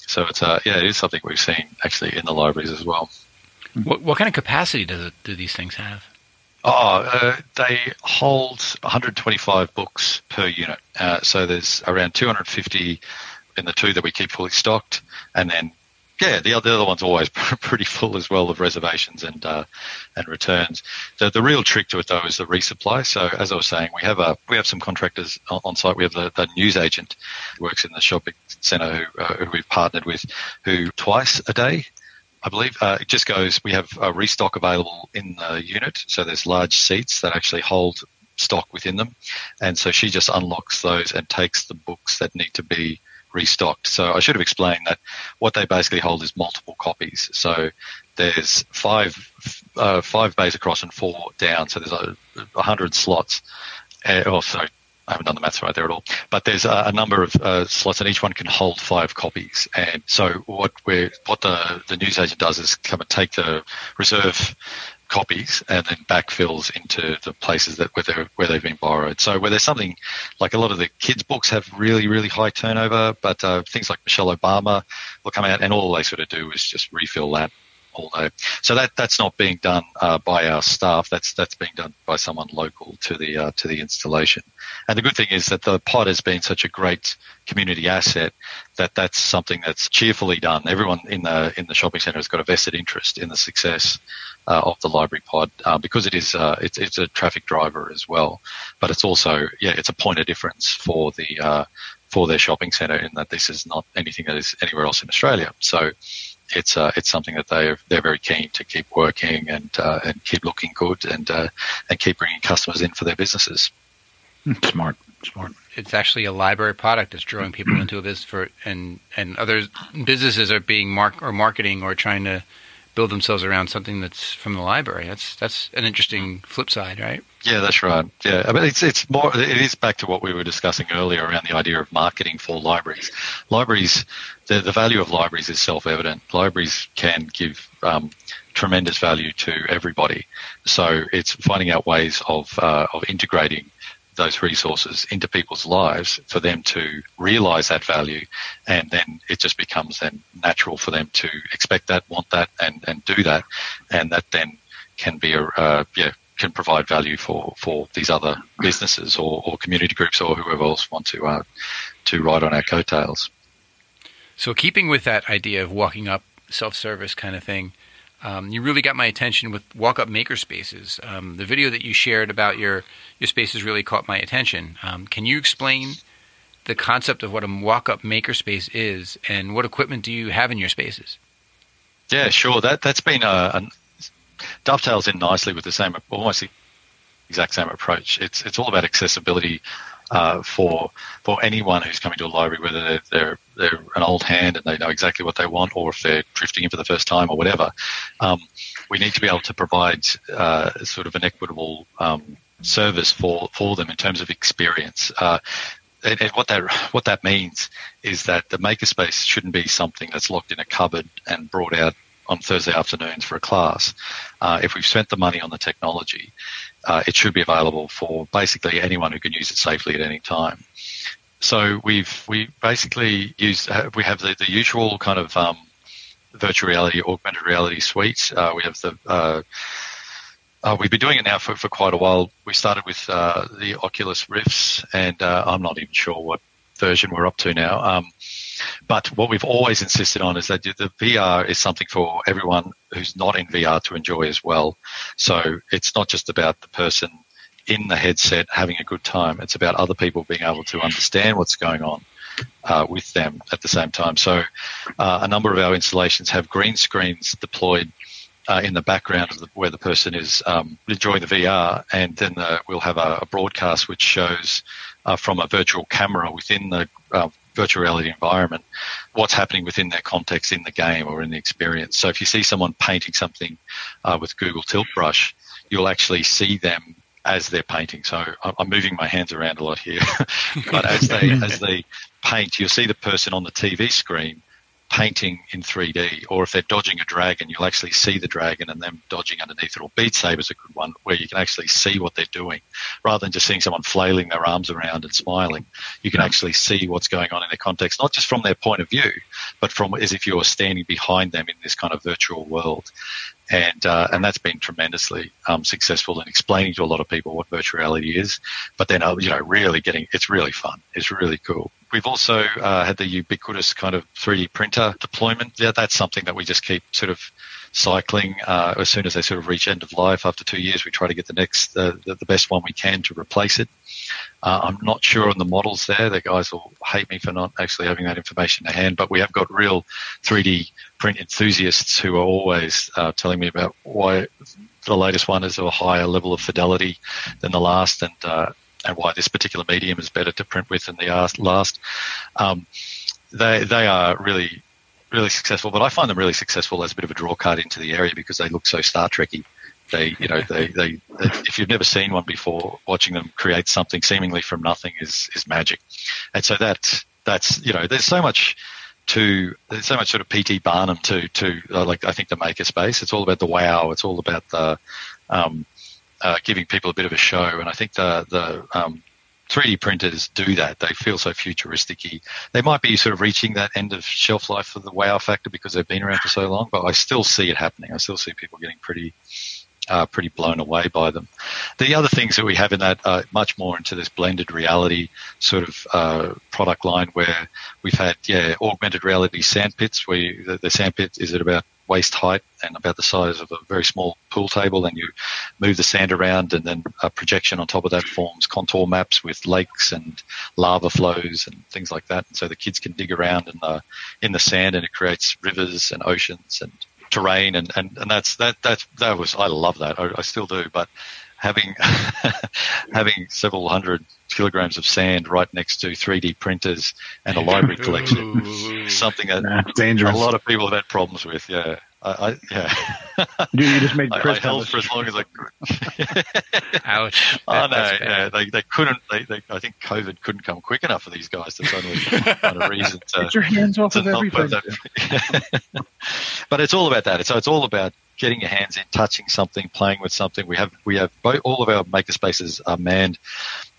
So it's uh, yeah, it is something we've seen actually in the libraries as well. What, what kind of capacity does it, do these things have? Oh, uh, they hold 125 books per unit. Uh, so there's around 250 in the two that we keep fully stocked, and then yeah, the other, the other one's always <laughs> pretty full as well of reservations and uh, and returns. The, the real trick to it though is the resupply. So as I was saying, we have a we have some contractors on site. We have the, the news agent who works in the shopping centre who, uh, who we've partnered with, who twice a day I believe uh, it just goes. We have a restock available in the unit, so there's large seats that actually hold stock within them, and so she just unlocks those and takes the books that need to be restocked. So I should have explained that what they basically hold is multiple copies. So there's five uh, five bays across and four down. So there's a, a hundred slots. Uh, oh, sorry, I haven't done the maths right there at all. But there's a, a number of uh, slots, and each one can hold five copies. And so what we what the the newsagent does is come and take the reserve copies and then backfills into the places that where, they where they've been borrowed. So where there's something like a lot of the kids' books have really really high turnover, but uh, things like Michelle Obama will come out, and all they sort of do is just refill that all day. So that that's not being done uh, by our staff. That's that's being done by someone local to the uh, to the installation. And the good thing is that the pod has been such a great community asset that that's something that's cheerfully done. Everyone in the in the shopping centre has got a vested interest in the success uh, of the library pod uh, because it is uh, it's it's a traffic driver as well. But it's also yeah it's a point of difference for the uh, for their shopping centre in that this is not anything that is anywhere else in Australia. So it's uh, it's something that they they're very keen to keep working and uh, and keep looking good and uh, and keep bringing customers in for their businesses. <laughs> Smart, smart. It's actually a library product that's drawing people <clears throat> into a business for and and other businesses are being mark or marketing or trying to build themselves around something that's from the library. That's that's an interesting flip side, right? Yeah, that's right. Yeah, I mean, it's it's more. It is back to what we were discussing earlier around the idea of marketing for libraries. Libraries, the the value of libraries is self evident. Libraries can give um, tremendous value to everybody. So it's finding out ways of uh, of integrating those resources into people's lives for them to realize that value and then it just becomes then natural for them to expect that want that and, and do that and that then can be a uh, yeah can provide value for, for these other businesses or, or community groups or whoever else want to uh, to ride on our coattails. So keeping with that idea of walking up self service kind of thing, um, you really got my attention with walk up makerspaces. Um, the video that you shared about your your spaces really caught my attention. Um, can you explain the concept of what a walk up makerspace is and what equipment do you have in your spaces? Yeah, sure. That that's been a, a dovetails in nicely with the same almost the exact same approach. It's it's all about accessibility uh, for for anyone who's coming to a library, whether they're, they're, they're an old hand and they know exactly what they want, or if they're drifting in for the first time or whatever. Um, we need to be able to provide uh, sort of an equitable um, service for for them in terms of experience. Uh, and, and, what that what that means is that the makerspace shouldn't be something that's locked in a cupboard and brought out on Thursday afternoons for a class. Uh, if we've spent the money on the technology, uh, it should be available for basically anyone who can use it safely at any time. So we've we basically use uh, we have the, the usual kind of um, virtual reality, augmented reality suite. Uh, we have the uh, uh, we've been doing it now for, for quite a while. We started with the Oculus Rifts, and I'm not even sure what version we're up to now. Um, but what we've always insisted on is that the VR is something for everyone who's not in VR to enjoy as well. So it's not just about the person in the headset having a good time. It's about other people being able to understand what's going on uh, with them at the same time. So uh, a number of our installations have green screens deployed uh, in the background of the, where the person is um, enjoying the VR, and then the, we'll have a, a, broadcast which shows uh, from a virtual camera within the uh, virtual reality environment, what's happening within that context in the game or in the experience. So if you see someone painting something uh, with Google Tilt Brush, you'll actually see them as they're painting. So I'm moving my hands around a lot here, <laughs> but as they <laughs> as they paint, you'll see the person on the TV screen painting in 3D, or if they're dodging a dragon, you'll actually see the dragon and them dodging underneath it. Or Beat Saber's a good one where you can actually see what they're doing rather than just seeing someone flailing their arms around and smiling. You can actually see what's going on in their context, not just from their point of view, but from as if you're standing behind them in this kind of virtual world. And, uh, and that's been tremendously um, successful in explaining to a lot of people what virtual reality is. But then, uh, you know, really getting it's really fun. It's really cool. We've also uh, had the ubiquitous kind of 3D printer deployment. Yeah, that's something that we just keep sort of cycling. Uh, as soon as they sort of reach end of life after two years, we try to get the next, uh, the, the, best one we can to replace it. Uh, I'm not sure on the models there. The guys will hate me for not actually having that information to hand, but we have got real 3D print enthusiasts who are always uh, telling me about why the latest one is of a higher level of fidelity than the last, and uh, and why this particular medium is better to print with than the last. Um, they they are really really successful, but I find them really successful as a bit of a draw card into the area because they look so Star Trekky. They, you know, they, they, they, if you've never seen one before, watching them create something seemingly from nothing is is magic. And so that's that's you know, there's so much to there's so much sort of PT Barnum to to uh, like I think the makerspace. It's all about the wow. It's all about the um, uh, giving people a bit of a show. And I think the the um, 3D printers do that. They feel so futuristic They might be sort of reaching that end of shelf life for the wow factor because they've been around for so long, but I still see it happening. I still see people getting pretty uh, pretty blown away by them. The other things that we have in that are much more into this blended reality sort of uh, product line where we've had, yeah, augmented reality sandpits where you, the, the sand pit is at about waist height and about the size of a very small pool table and you move the sand around and then a projection on top of that forms contour maps with lakes and lava flows and things like that. And so the kids can dig around in the, in the sand and it creates rivers and oceans and terrain, and, and, and that's that that that was I love that I, I still do, but having <laughs> having several hundred kilograms of sand right next to 3D printers and a library collection, something that nah, dangerous. a lot of people have had problems with. Yeah, I, I yeah. you, <laughs> you just made Chris I, I held for as long as I could. <laughs> Ouch! oh no, yeah, they, they couldn't. They, they, I think COVID couldn't come quick enough for these guys to suddenly find a reason to uh, get your hands off of everything. but it's all about that. So it's all about getting your hands in, touching something, playing with something. We have we have both, all of our makerspaces are manned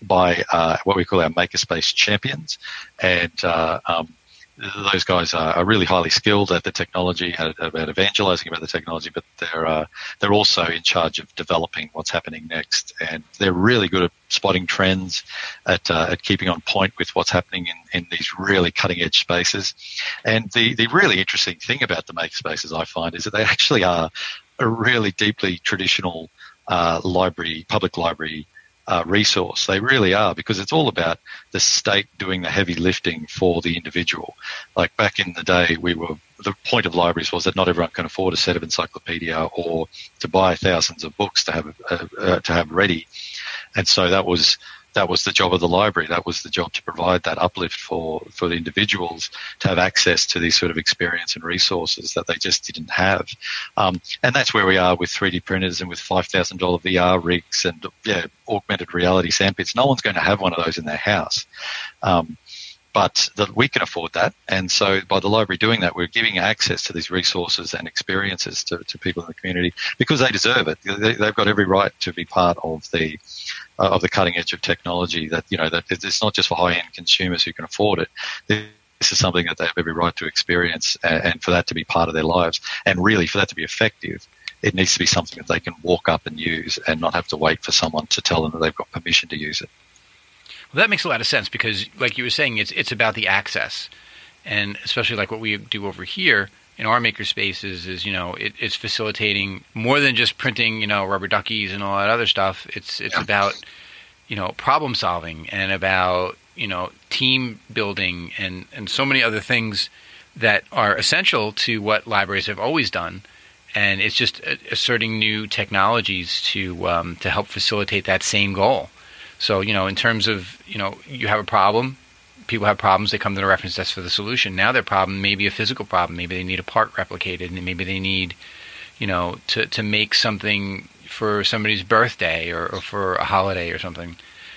by uh, what we call our makerspace champions, and uh, um, those guys are, are, really highly skilled at the technology, at, about evangelizing about the technology, but they're uh, they're also in charge of developing what's happening next, and they're really good at spotting trends, at uh, at keeping on point with what's happening in, in these really cutting edge spaces. And the the really interesting thing about the makerspaces I find is that they actually are a really deeply traditional uh, library, public library uh, resource. They really are because it's all about the state doing the heavy lifting for the individual. Like back in the day, we were the point of libraries was that not everyone can afford a set of encyclopedia or to buy thousands of books to have uh, uh, to have ready, and so that was that was the job of the library. That was the job to provide that uplift for, for the individuals to have access to these sort of experience and resources that they just didn't have. Um, and that's where we are with 3D printers and with $5,000 VR rigs and yeah, augmented reality sandpits. No one's going to have one of those in their house. Um, but that we can afford that. And so by the library doing that, we're giving access to these resources and experiences to, to people in the community because they deserve it. They, have got every right to be part of the uh, of the cutting edge of technology. That you know that it's not just for high end consumers who can afford it. This is something that they have every right to experience, and, and for that to be part of their lives, and really for that to be effective, it needs to be something that they can walk up and use, and not have to wait for someone to tell them that they've got permission to use it. Well, that makes a lot of sense because, like you were saying, it's it's about the access, and especially like what we do over here in our maker spaces is you know it, it's facilitating more than just printing you know rubber duckies and all that other stuff. It's it's yeah. about you know problem solving and about you know team building and and so many other things that are essential to what libraries have always done. And it's just asserting new technologies to um, to help facilitate that same goal. So, you know, in terms of, you know, you have a problem, people have problems, they come to the reference desk for the solution. Now their problem may be a physical problem. Maybe they need a part replicated and maybe they need, you know, to, to make something for somebody's birthday or, or for a holiday or something.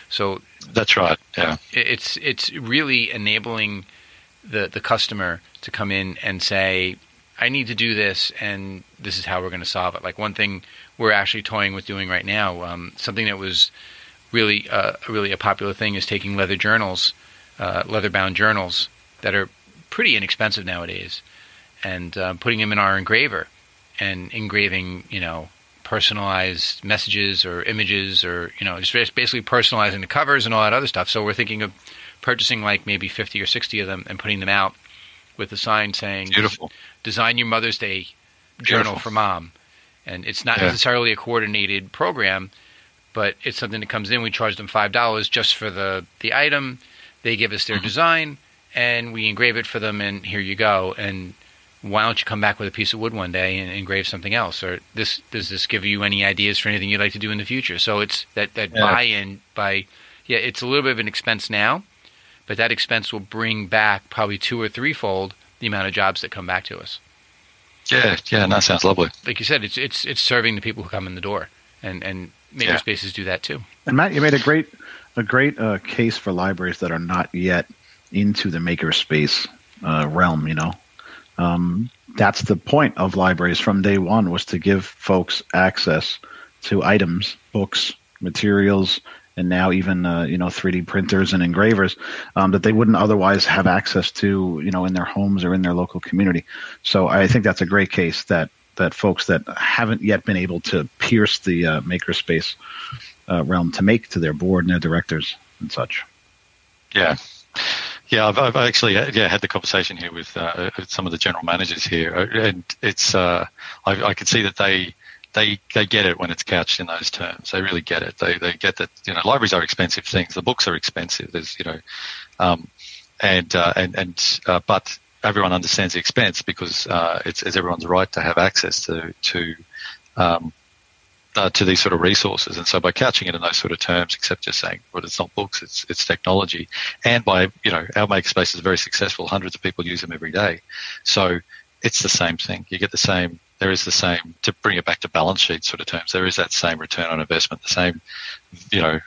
So that's right. Yeah. It's it's really enabling the the customer to come in and say, I need to do this, and this is how we're going to solve it. Like one thing we're actually toying with doing right now, um, something that was really uh, really a popular thing is taking leather journals, uh, leather bound journals that are pretty inexpensive nowadays, and uh, putting them in our engraver and engraving, you know, personalized messages or images or you know just basically personalizing the covers and all that other stuff. So we're thinking of purchasing like maybe fifty or sixty of them and putting them out with a sign saying Beautiful. "Design your Mother's Day journal Beautiful. for mom." And it's not yeah. necessarily a coordinated program but it's something that comes in. We charge them five dollars just for the the item. They give us their mm-hmm. design, and we engrave it for them. And here you go. And why don't you come back with a piece of wood one day and engrave something else? Or this does this give you any ideas for anything you'd like to do in the future? So it's that that yeah. buy-in by yeah, it's a little bit of an expense now, but that expense will bring back probably two or threefold the amount of jobs that come back to us. Yeah, yeah, and that sounds lovely. Like you said, it's it's it's serving the people who come in the door, and and makerspaces yeah. do that too. And Matt, you made a great a great uh, case for libraries that are not yet into the makerspace uh, realm. You know, um, that's the point of libraries from day one was to give folks access to items, books, materials, and now even uh, you know 3D printers and engravers um, that they wouldn't otherwise have access to you know in their homes or in their local community. So I think that's a great case that that folks that haven't yet been able to pierce the uh, makerspace uh, realm to make to their board and their directors and such. Yeah. Yeah, I've, I've actually yeah had the conversation here with uh, some of the general managers here, uh, and it's uh, I, I can see that they they they get it when it's couched in those terms. They really get it. They they get that you know libraries are expensive things. The books are expensive. There's you know, um, and uh, and and uh, but everyone understands the expense because uh, it's, it's everyone's right to have access to to um, uh, to these sort of resources. And so by couching it in those sort of terms, except just saying, well, it's not books, it's, it's technology. And by, you know, our makerspace is very successful. Hundreds of people use them every day. So it's the same thing. You get the same, there is the same, to bring it back to balance sheet sort of terms, there is that same return on investment, the same, you know,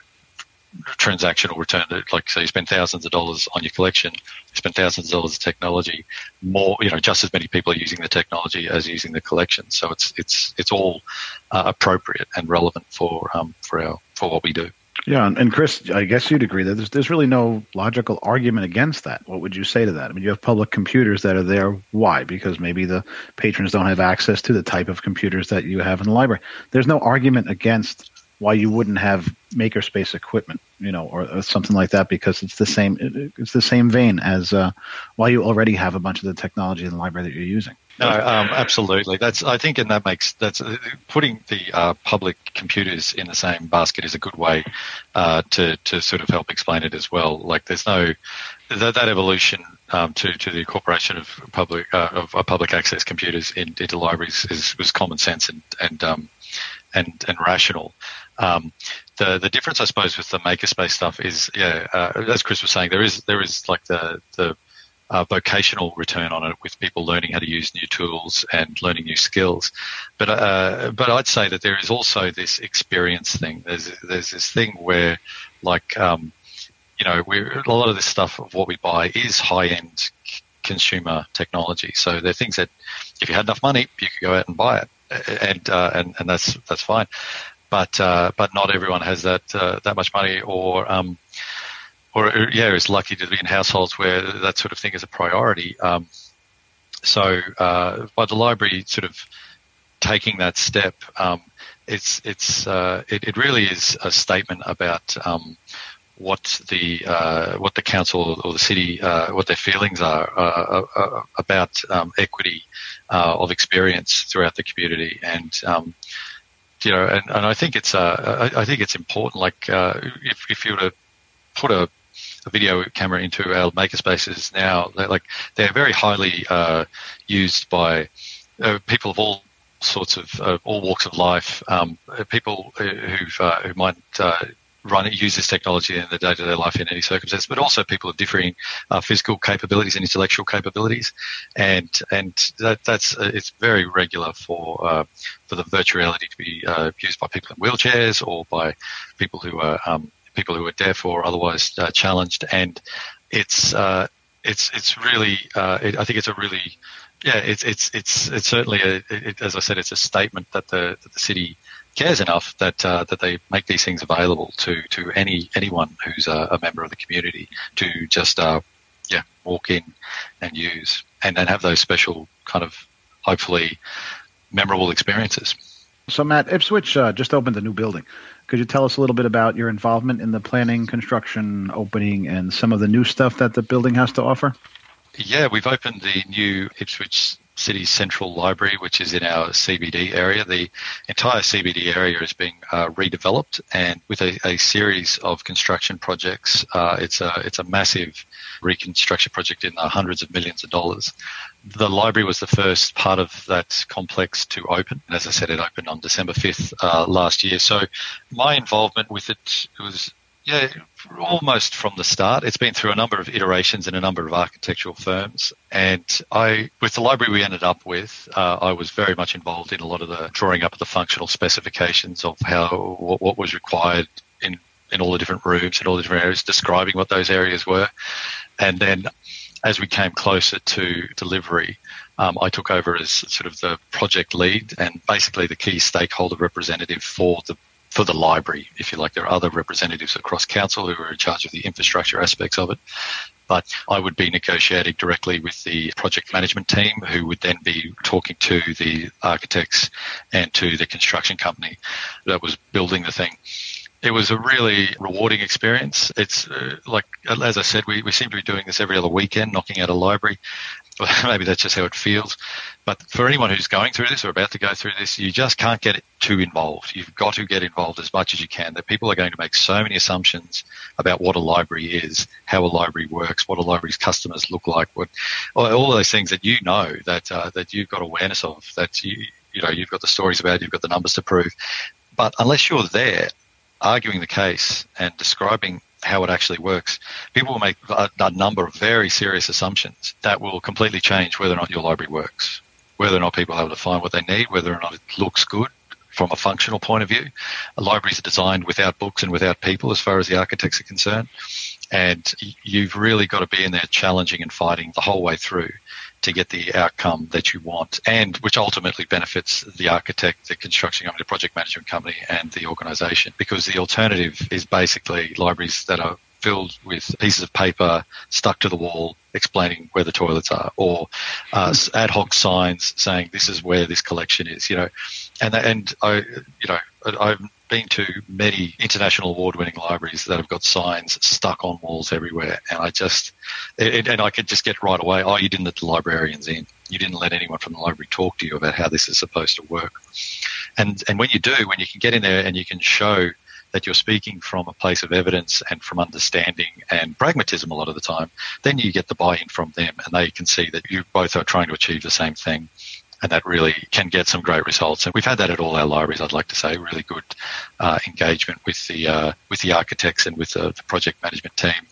transactional return. Like, so you spend thousands of dollars on your collection, you spend thousands of dollars of technology. More, you know, just as many people are using the technology as using the collection. So it's it's it's all uh, appropriate and relevant for um, for our for what we do. Yeah, and Chris, I guess you'd agree that there's, there's really no logical argument against that. What would you say to that? I mean, you have public computers that are there. Why? Because maybe the patrons don't have access to the type of computers that you have in the library. There's no argument against why you wouldn't have makerspace equipment, you know, or, or, something like that, because it's the same. It's the same vein as uh, why you already have a bunch of the technology in the library that you're using. No, um, absolutely. That's I think, and that makes that's uh, putting the uh, public computers in the same basket is a good way uh, to to sort of help explain it as well. Like, there's no that, that evolution um, to to the incorporation of public uh, of uh, public access computers in, into libraries is was common sense and and um, and and rational. Um, the the difference, I suppose, with the makerspace stuff is, yeah, uh, as Chris was saying, there is there is like the the uh, vocational return on it with people learning how to use new tools and learning new skills. But uh, but I'd say that there is also this experience thing. There's there's this thing where like um, you know a lot of this stuff of what we buy is high end consumer technology. So there are things that if you had enough money, you could go out and buy it, and uh, and and that's that's fine but uh, but not everyone has that uh, that much money or um, or yeah is lucky to be in households where that sort of thing is a priority. Um, so uh, by the library sort of taking that step, um, it's it's uh, it, it, really is a statement about um, what the uh, what the council or the city uh, what their feelings are uh, uh about um, equity uh, of experience throughout the community and um, you know, and, and I think it's uh, I, I think it's important. Like uh, if if you were to put a, a video camera into our makerspaces now, they're like they're very highly uh, used by uh, people of all sorts of uh, all walks of life. Um, people who've uh, who might uh, it, use this technology in their day-to-day life in any circumstance, but also people of differing uh, physical capabilities and intellectual capabilities, and and that, that's uh, it's very regular for uh, for the virtuality to be uh, used by people in wheelchairs or by people who are um, people who are deaf or otherwise uh, challenged, and it's uh, it's it's really it, I think it's a really yeah it's it's it's it's certainly a, it, as I said it's a statement that the that the city cares enough that uh, that they make these things available to to any anyone who's a, a member of the community to just uh, yeah walk in and use and then have those special kind of hopefully memorable experiences. So Matt, Ipswich uh, just opened a new building. Could you tell us a little bit about your involvement in the planning, construction, opening, and some of the new stuff that the building has to offer? Yeah, we've opened the new Ipswich City Central Library, which is in our CBD area. The entire CBD area is being uh, redeveloped, and with a, a, series of construction projects, uh, it's a it's a massive reconstruction project in the hundreds of millions of dollars. The library was the first part of that complex to open, as I said, it opened on December fifth uh, last year. So my involvement with it was Yeah, almost from the start. It's been through a number of iterations in a number of architectural firms. And I, with the library we ended up with, uh, I was very much involved in a lot of the drawing up of the functional specifications of how what, what was required in in all the different rooms and all the different areas, describing what those areas were. And then as we came closer to delivery, um, I took over as sort of the project lead and basically the key stakeholder representative for the for the library, if you like. There are other representatives across council who are in charge of the infrastructure aspects of it. But I would be negotiating directly with the project management team, who would then be talking to the architects and to the construction company that was building the thing it was a really rewarding experience. It's uh, like, as I said, we, we seem to be doing this every other weekend, knocking out a library. <laughs> Maybe that's just how it feels. But for anyone who's going through this or about to go through this, you just can't get too involved. You've got to get involved as much as you can. That people are going to make so many assumptions about what a library is, how a library works, what a library's customers look like, what all those things that you know that uh, that you've got awareness of, that you you know you've got the stories about, you've got the numbers to prove. But unless you're there arguing the case and describing how it actually works, people will make a, a, number of very serious assumptions that will completely change whether or not your library works, whether or not people are able to find what they need, whether or not it looks good from a functional point of view. Libraries are designed without books and without people as far as the architects are concerned. And you've really got to be in there challenging and fighting the whole way through to get the outcome that you want, and which ultimately benefits the architect, the construction company, the project management company, and the organisation. Because the alternative is basically libraries that are filled with pieces of paper stuck to the wall explaining where the toilets are, or uh, ad hoc signs saying this is where this collection is. You know, and and I you know I've been to many international award-winning libraries that have got signs stuck on walls everywhere, and I just it, and I could just get right away. Oh, you didn't let the librarians in. You didn't let anyone from the library talk to you about how this is supposed to work. And and when you do, when you can get in there and you can show that you're speaking from a place of evidence and from understanding and pragmatism a lot of the time, then you get the buy-in from them and they can see that you both are trying to achieve the same thing. And that really can get some great results. And we've had that at all our libraries, I'd like to say, really good uh, engagement with the, uh, with the architects and with the, the project management team.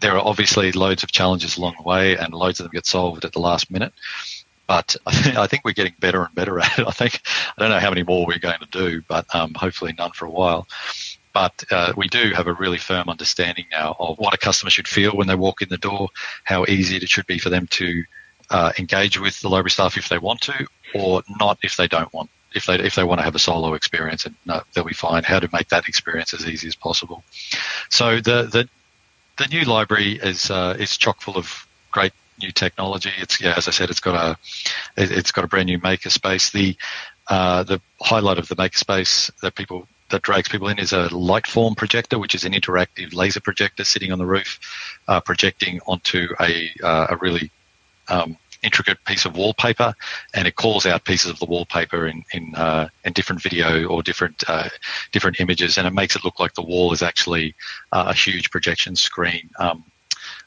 There are obviously loads of challenges along the way and loads of them get solved at the last minute but <laughs> I think we're getting better and better at it. I think I don't know how many more we're going to do, but um, hopefully none for a while. But uh, we do have a really firm understanding now of what a customer should feel when they walk in the door, how easy it should be for them to uh, engage with the library staff if they want to, or not if they don't want. If they if they want to have a solo experience, and no, they'll be fine. How to make that experience as easy as possible. So the the the new library is uh, is chock full of great new technology. It's yeah, as I said, it's got a it's got a brand new makerspace. The uh, the highlight of the makerspace that people that drags people in is a Lightform projector, which is an interactive laser projector sitting on the roof, uh, projecting onto a, uh, a really um, intricate piece of wallpaper, and it calls out pieces of the wallpaper in in, uh, in different video or different uh, different images, and it makes it look like the wall is actually uh, a huge projection screen. Um,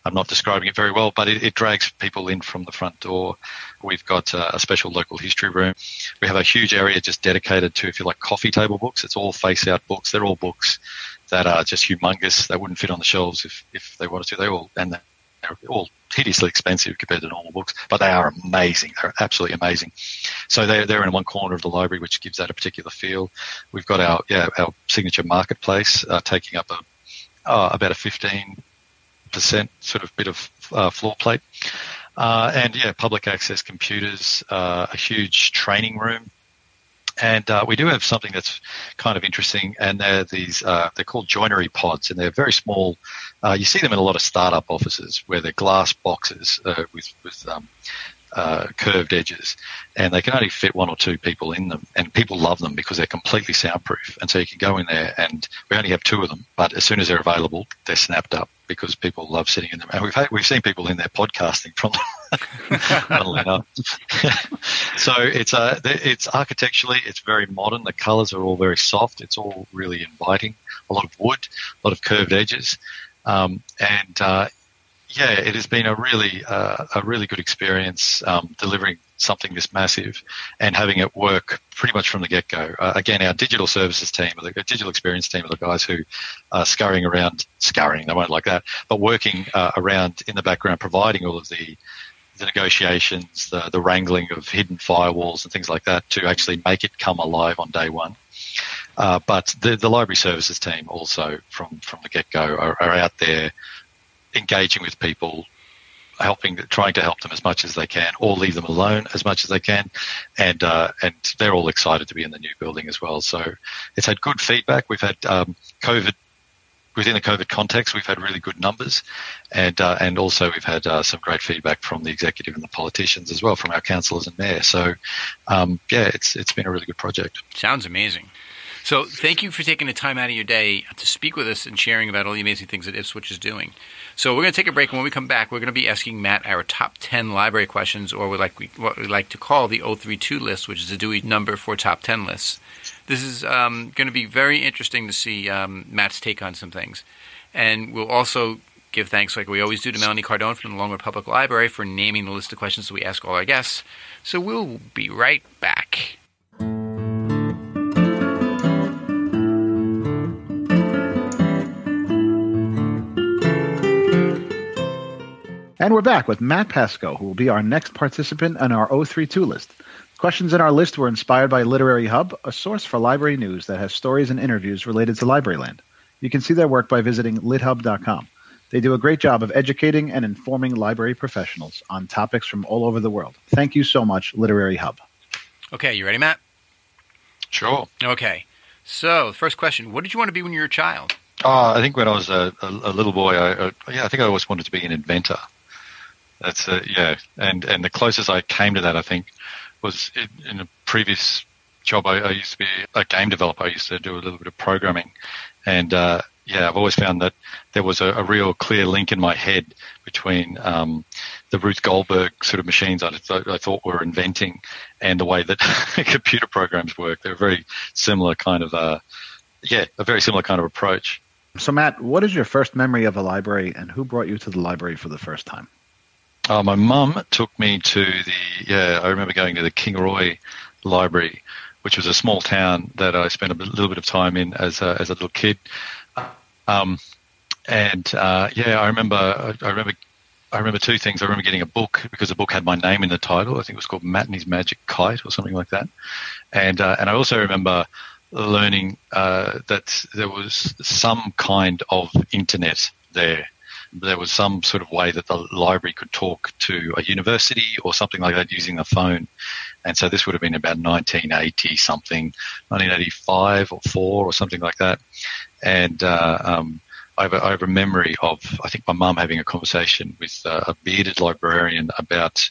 I'm not describing it very well, but it, it drags people in from the front door. We've got uh, a special local history room. We have a huge area just dedicated to, if you like, coffee table books. It's all face out books. They're all books that are just humongous. They wouldn't fit on the shelves if, if they wanted to. They all, and they're all hideously expensive compared to normal books, but they are amazing. They're absolutely amazing. So they're, they're in one corner of the library, which gives that a particular feel. We've got our, yeah, our signature marketplace, uh, taking up a, uh, about a 15 percent sort of bit of uh, floor plate. Uh, and yeah, public access computers, uh, a huge training room. And uh, we do have something that's kind of interesting, and they're these uh, they're called joinery pods, and they're very small. Uh, you see them in a lot of startup offices where they're glass boxes with with um, uh, curved edges, and they can only fit one or two people in them. And people love them because they're completely soundproof. And so you can go in there, and we only have two of them, but as soon as they're available, they're snapped up because people love sitting in them. And we've had, we've seen people in there podcasting from. <laughs> so it's uh, it's architecturally, it's very modern. The colours are all very soft. It's all really inviting. A lot of wood, a lot of curved edges, um, and uh, yeah, it has been a really uh, a really good experience um, delivering something this massive and having it work pretty much from the get go. Uh, again, our digital services team, the digital experience team, are the guys who are scurrying around, scurrying, they won't like that, but working uh, around in the background, providing all of the the negotiations, the, the wrangling of hidden firewalls and things like that to actually make it come alive on day one. Uh, but the, the library services team also from, from the get go are, are out there engaging with people, helping, trying to help them as much as they can, or leave them alone as much as they can, and uh, and they're all excited to be in the new building as well. So it's had good feedback. We've had um, COVID within the COVID context, we've had really good numbers, and uh, and also we've had uh, some great feedback from the executive and the politicians as well, from our councillors and mayor. So, um, yeah, it's it's been a really good project. Sounds amazing. So, thank you for taking the time out of your day to speak with us and sharing about all the amazing things that Ipswich is doing. So we're going to take a break, and when we come back, we're going to be asking Matt our top 10 library questions, or we like we, what we like to call the 032 list, which is a Dewey number for top 10 lists. This is um, going to be very interesting to see um, Matt's take on some things. And we'll also give thanks, like we always do, to Melanie Cardone from the Longwood Public Library for naming the list of questions that we ask all our guests. So we'll be right back. And we're back with Matt Pascoe, who will be our next participant on our 032 list. Questions in our list were inspired by Literary Hub, a source for library news that has stories and interviews related to Libraryland. You can see their work by visiting lithub.com. They do a great job of educating and informing library professionals on topics from all over the world. Thank you so much, Literary Hub. Okay, you ready, Matt? Sure. Okay. So, first question What did you want to be when you were a child? Oh, I think when I was a, a, a little boy, I, I, yeah, I think I always wanted to be an inventor. That's a, yeah, and and the closest I came to that, I think, was in, a previous job. I, I, used to be a game developer. I used to do a little bit of programming, and uh, yeah, I've always found that there was a, a real clear link in my head between um, the Rube Goldberg sort of machines I, th- I thought were inventing and the way that <laughs> computer programs work. They're a very similar kind of, uh, yeah, a very similar kind of approach. So, Matt, what is your first memory of a library, and who brought you to the library for the first time? Uh, my mum took me to the, yeah, I remember going to the Kingaroy Library, which was a small town that I spent a little bit of time in as a, as a little kid. Um, and uh, yeah, I remember, I remember, I remember two things. I remember getting a book because the book had my name in the title. I think it was called Matt and His Magic Kite or something like that. And uh, and I also remember learning uh, that there was some kind of internet there there was some sort of way that the library could talk to a university or something like that using the phone. And so this would have been about 1980 something, 1985 or four or something like that. And uh, um, I, have a, I have a memory of, I think my mum having a conversation with uh, a bearded librarian about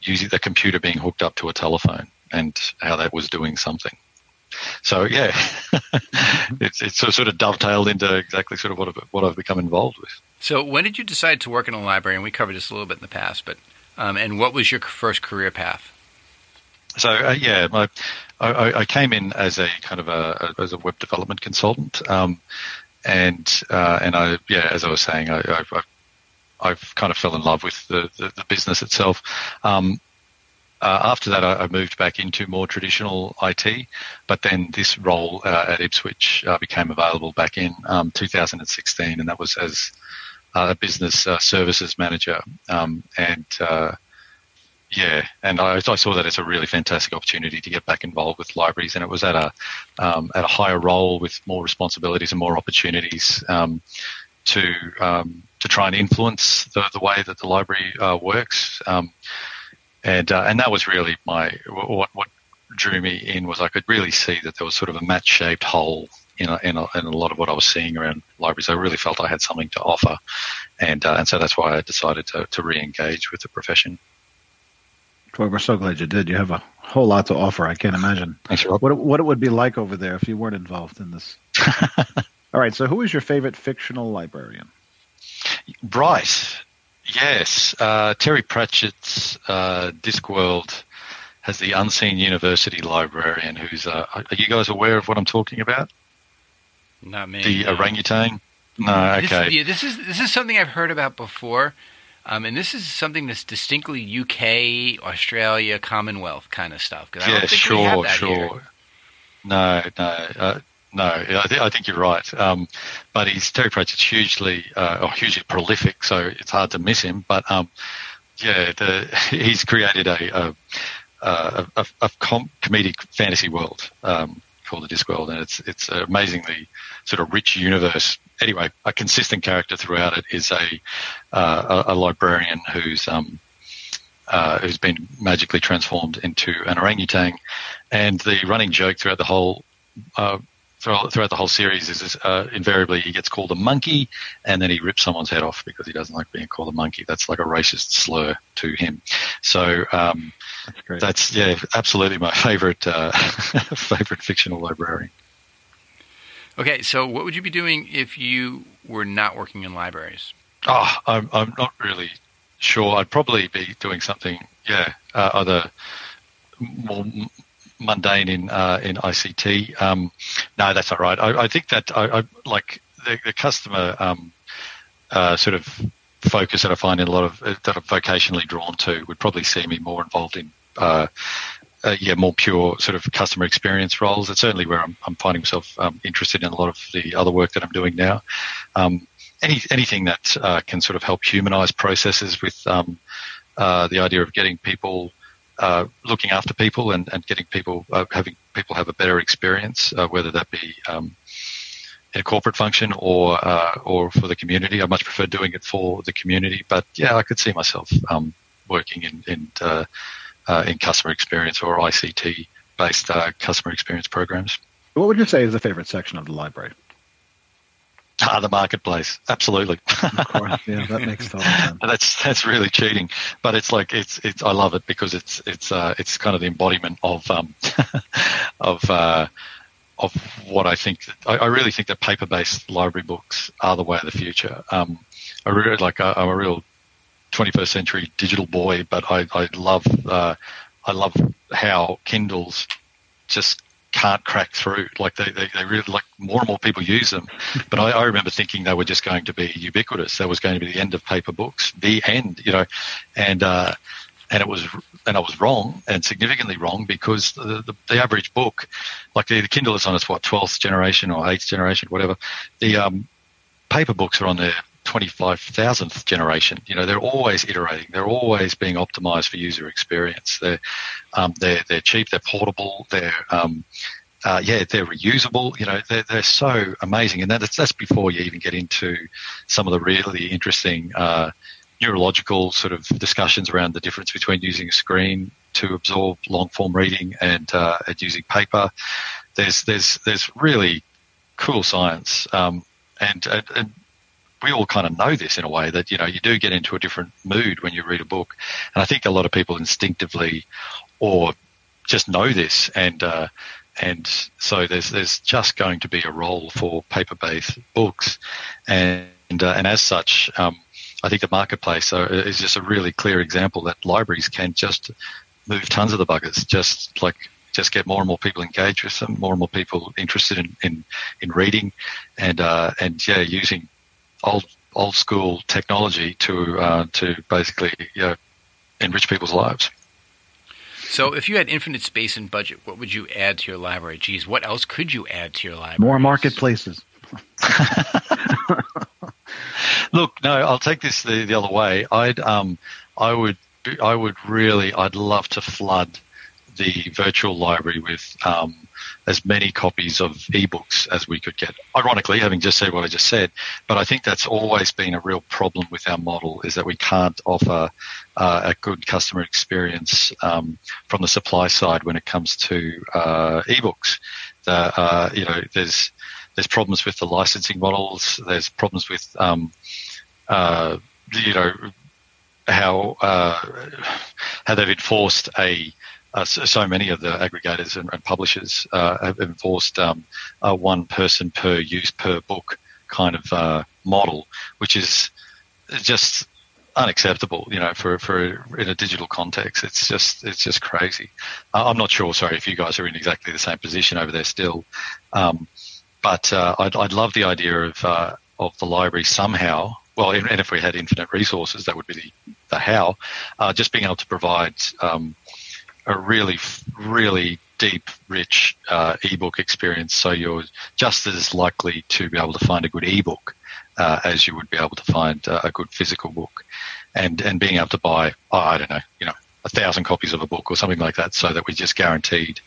using the computer being hooked up to a telephone and how that was doing something. So yeah, <laughs> it's it's sort of dovetailed into exactly sort of what I've, what I've become involved with. So when did you decide to work in a library? And we covered this a little bit in the past, but um, and what was your first career path? So uh, yeah, my, I, I, came in as a kind of a, as a web development consultant, um, and uh, and I yeah, as I was saying, I, I, I've kind of fell in love with the, the, the business itself. Um, uh, after that, I, I, moved back into more traditional IT, but then this role uh, at Ipswich uh, became available back in um, 2016, and that was as a business uh, services manager. Um, and uh, yeah, and I, I, saw that as a really fantastic opportunity to get back involved with libraries, and it was at a um, at a higher role with more responsibilities and more opportunities um, to um, to try and influence the, the way that the library uh, works. Um, and uh, and that was really my what what drew me in was I could really see that there was sort of a match shaped hole in a, in a, in a lot of what I was seeing around libraries. I really felt I had something to offer, and uh, and so that's why I decided to to re-engage with the profession. Well, we're so glad you did. You have a whole lot to offer. I can't imagine Thanks, Rob. what what it would be like over there if you weren't involved in this. <laughs> All right. So, who is your favorite fictional librarian? Right. Yes, uh, Terry Pratchett's uh, Discworld has the unseen university librarian. Who's uh, are you guys aware of what I'm talking about? Not me. The no. orangutan. No, This, okay. yeah, this is this is something I've heard about before, um, and this is something that's distinctly UK, Australia, Commonwealth kind of stuff. 'cause I don't yeah, think sure, we have that sure. here. No, no, uh, no. I, th- I think you're right. Um, but his Terry Pratchett's hugely, uh, or hugely prolific, so it's hard to miss him. But um, yeah, the, <laughs> he's created a a, a, a, a com- comedic fantasy world um, called the Discworld, and it's it's an amazingly sort of rich universe. Anyway, a consistent character throughout it is a uh, a, a librarian who's um, uh, who's been magically transformed into an orangutan. And the running joke throughout the whole uh, throughout, throughout the whole series is, is uh, invariably he gets called a monkey, and then he rips someone's head off because he doesn't like being called a monkey. That's like a racist slur to him. So um, That's that's yeah, absolutely my <laughs> favorite uh, <laughs> favorite fictional librarian. Okay, so what would you be doing if you were not working in libraries? Oh, I'm, I'm not really sure. I'd probably be doing something, yeah, uh, either more m- mundane in uh, in ICT. Um, no, that's not right. I, I think that I, I like the, the customer um, uh, sort of focus that I find in a lot of uh, that I'm vocationally drawn to would probably see me more involved in. Uh, uh, yeah, more pure sort of customer experience roles. It's certainly where I'm, I'm finding myself um, interested in a lot of the other work that I'm doing now. Um, any, anything that uh, can sort of help humanize processes with um, the idea of getting people uh, looking after people and, and getting people uh, having people have a better experience, uh, whether that be um, in a corporate function or uh, or for the community. I much prefer doing it for the community, but yeah, I could see myself um, working in in, uh, uh, in customer experience or ICT based customer experience programs. What would you say is the favorite section of the library? Ah, the marketplace, absolutely. Of course, yeah, that makes total <laughs> sense. that's that's really cheating, but it's like it's it's I love it because it's it's uh, it's kind of the embodiment of um, <laughs> of uh, of what I think. I, I really think that paper-based library books are the way of the future. Um, I really like I, I'm a real 21st century digital boy, but I I love uh, I love how Kindles just can't crack through. Like they, they, they really like more and more people use them. <laughs> But I, I remember thinking they were just going to be ubiquitous. That was going to be the end of paper books, the end, you know, and, uh, and it was, and I was wrong and significantly wrong because the, the, the average book, like the, the Kindle is on its what, 12th generation or 8th generation, whatever. The, um, paper books are on their 25,000th generation. You know, they're always iterating. They're always being optimized for user experience. They're, um, they're, they're cheap. They're portable. They're, um, uh, yeah, they're reusable. You know, they're, they're so amazing. And that's, that's before you even get into some of the really interesting, uh, neurological sort of discussions around the difference between using a screen to absorb long form reading and, uh, and using paper. There's, there's, there's really cool science. Um, and, and, and we all kind of know this in a way that you know you do get into a different mood when you read a book, and I think a lot of people instinctively or just know this, and uh, and so there's there's just going to be a role for paper-based books, and uh, and as such, um, I think the marketplace uh, is just a really clear example that libraries can just move tons of the buggers, just like just get more and more people engaged with them, more and more people interested in in, in reading, and uh, and yeah, using old old school technology to uh, to basically you know, enrich people's lives. So, if you had infinite space and budget, what would you add to your library? Geez, what else could you add to your library? More marketplaces. <laughs> <laughs> Look, no, I'll take this the, the other way. I'd um, I would I would really I'd love to flood the virtual library with um, as many copies of ebooks as we could get. Ironically, having just said what I just said, but I think that's always been a real problem with our model is that we can't offer uh, a good customer experience um, from the supply side when it comes to uh, ebooks. The, uh, you know, there's there's problems with the licensing models. There's problems with um, uh, you know how uh, how they've enforced a uh, so, many of the aggregators and, and publishers uh, have enforced um, a one person per use per book kind of uh, model, which is just unacceptable. You know, for for in a digital context, it's just it's just crazy. I'm not sure. Sorry if you guys are in exactly the same position over there still, um, but uh, I'd, I'd love the idea of of the library somehow. Well, and if we had infinite resources, that would be the, the how. Uh, just being able to provide um, a really, really deep, rich uh, ebook experience, so you're just as likely to be able to find a good ebook uh, as you would be able to find uh, a good physical book, and and being able to buy, oh, I don't know, you know, a thousand copies of a book or something like that, so that we're just guaranteed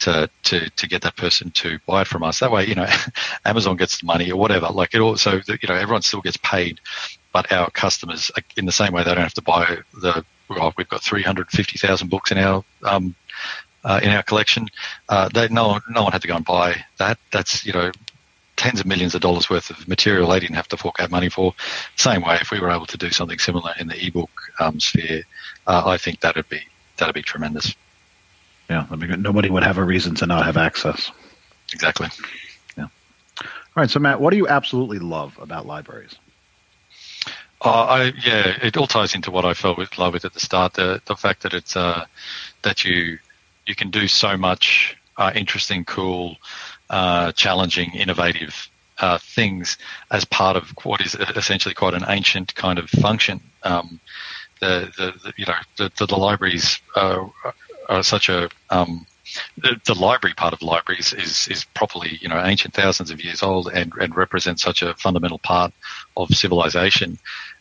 to to to get that person to buy it from us. That way, you know, <laughs> Amazon gets the money or whatever. Like it also, you know, everyone still gets paid, but our customers, in the same way, they don't have to buy the. Well, we've got 350,000 books in our um, uh, in our collection. Uh, they, no, one, no one had to go and buy that. That's you know tens of millions of dollars worth of material they didn't have to fork out money for. Same way, if we were able to do something similar in the ebook um, sphere, uh, I think that'd be that'd be tremendous. Yeah, I mean, nobody would have a reason to not have access. Exactly. Yeah. All right. So, Matt, what do you absolutely love about libraries? Uh, I, yeah, it all ties into what I felt with love with at the start. The the fact that it's uh, that you you can do so much uh, interesting, cool, uh, challenging, innovative uh, things as part of what is essentially quite an ancient kind of function. Um, the, the, the, you know the, the, the libraries are, are such a um, the, the, library part of libraries is is properly you know ancient, thousands of years old, and and represents such a fundamental part of civilization.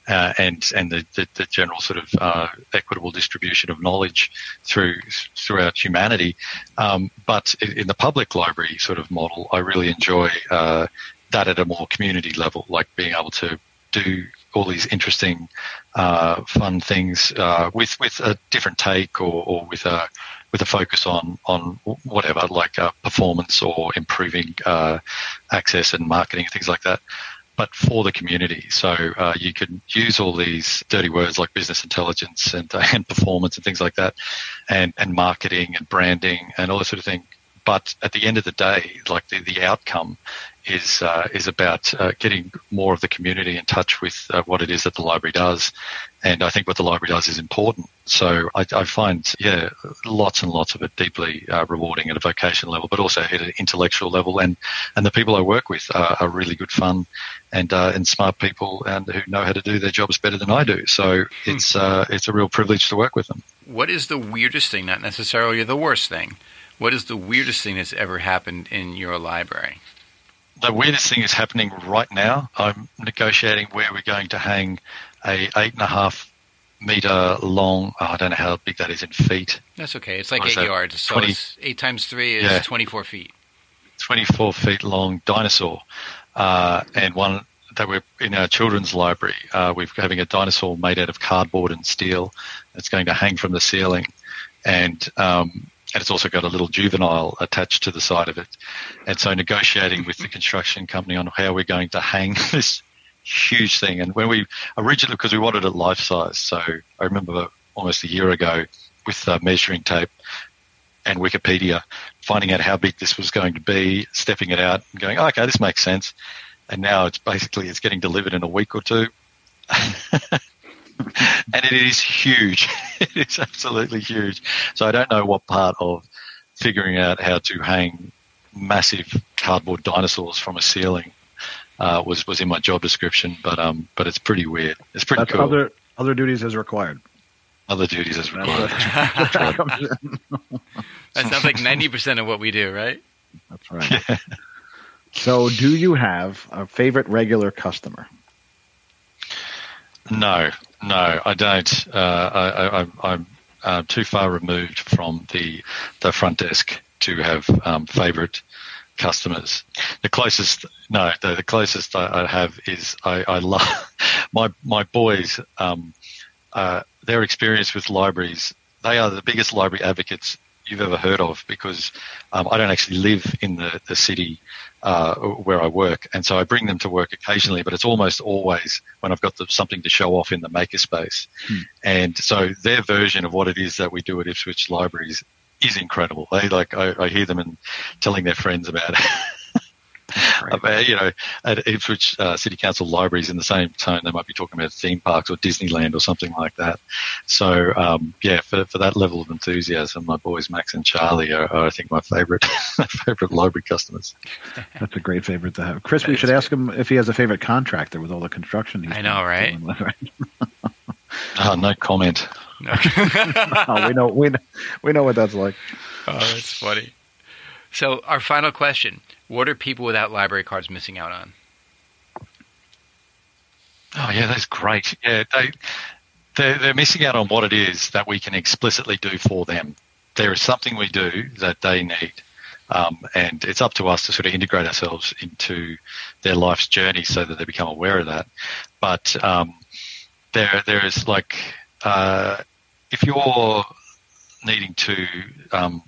Uh, and and the, the, the, general sort of uh, equitable distribution of knowledge through throughout humanity. Um, but in the public library sort of model, I really enjoy uh, that at a more community level, like being able to do all these interesting, uh, fun things uh, with with a different take or, or, with a with a focus on on whatever, like uh, performance or improving uh, access and marketing and things like that. But for the community, so uh, you can use all these dirty words like business intelligence and, <laughs> and performance and things like that, and and marketing and branding and all this sort of thing but at the end of the day, like the, the outcome is uh, is about uh, getting more of the community in touch with uh, what it is that the library does, and I think what the library does is important. So I, I find yeah, lots and lots of it deeply uh, rewarding at a vocational level, but also at an intellectual level, and and the people I work with are, are really good fun, and uh, and smart people, and who know how to do their jobs better than I do. So hmm. it's uh, it's a real privilege to work with them. What is the weirdest thing, not necessarily the worst thing? What is the weirdest thing that's ever happened in your library? The weirdest thing is happening right now. I'm negotiating where we're going to hang a eight and a half meter long. Oh, I don't know how big that is in feet. That's okay. It's like eight yards. So 20, eight times three is yeah, 24 feet. 24 feet long dinosaur. Uh, and one that we're in our children's library. Uh, we're having a dinosaur made out of cardboard and steel. It's going to hang from the ceiling. And um, and it's also got a little juvenile attached to the side of it. And so negotiating with the construction company on how we're going to hang <laughs> this huge thing. And when we originally, because we wanted it life size, so I remember almost a year ago with uh, measuring tape and Wikipedia, finding out how big this was going to be, stepping it out, and going, oh, okay, this makes sense. And now it's basically it's getting delivered in a week or two. <laughs> and it is huge. <laughs> it is absolutely huge. So I don't know what part of figuring out how to hang massive cardboard dinosaurs from a ceiling uh, was was in my job description, but um, but it's pretty weird. It's pretty That's cool. Other other duties as required. Other duties as required. <laughs> <laughs> that sounds like ninety percent of what we do, right? That's right. Yeah. So, do you have a favorite regular customer? No, no, I don't. Uh, I, am uh, too far removed from the the front desk to have um, favourite customers. The closest, no, the, the closest I, I, have is I, I love <laughs> my my boys. Um, uh, their experience with libraries. They are the biggest library advocates you've ever heard of because um, I don't actually live in the, the city uh, where I work, and so I bring them to work occasionally, but it's almost always when I've got the, something to show off in the makerspace. Hmm. And so their version of what it is that we do at Ipswich Libraries is incredible. They like I, I hear them and telling their friends about it. <laughs> you know, at Ipswich uh, City Council libraries in the same tone, they might be talking about theme parks or Disneyland or something like that. So, um, yeah, for, for that level of enthusiasm, my boys Max and Charlie are, are I think, my favorite <laughs> favorite library customers. That's a great favorite to have. Chris, we should ask him if he has a favorite contractor with all the construction he's I know, right? With, right? oh, no comment. <laughs> oh, <laughs> we know we know, we know what that's like. Oh, that's funny. So, our final question: What are people without library cards missing out on? Oh yeah, that's great. Yeah, they they're, they're missing out on what it is that we can explicitly do for them. There is something we do that they need. Um, and it's up to us to sort of integrate ourselves into their life's journey so that they become aware of that. But um, there, there is like uh, if you're needing to, um,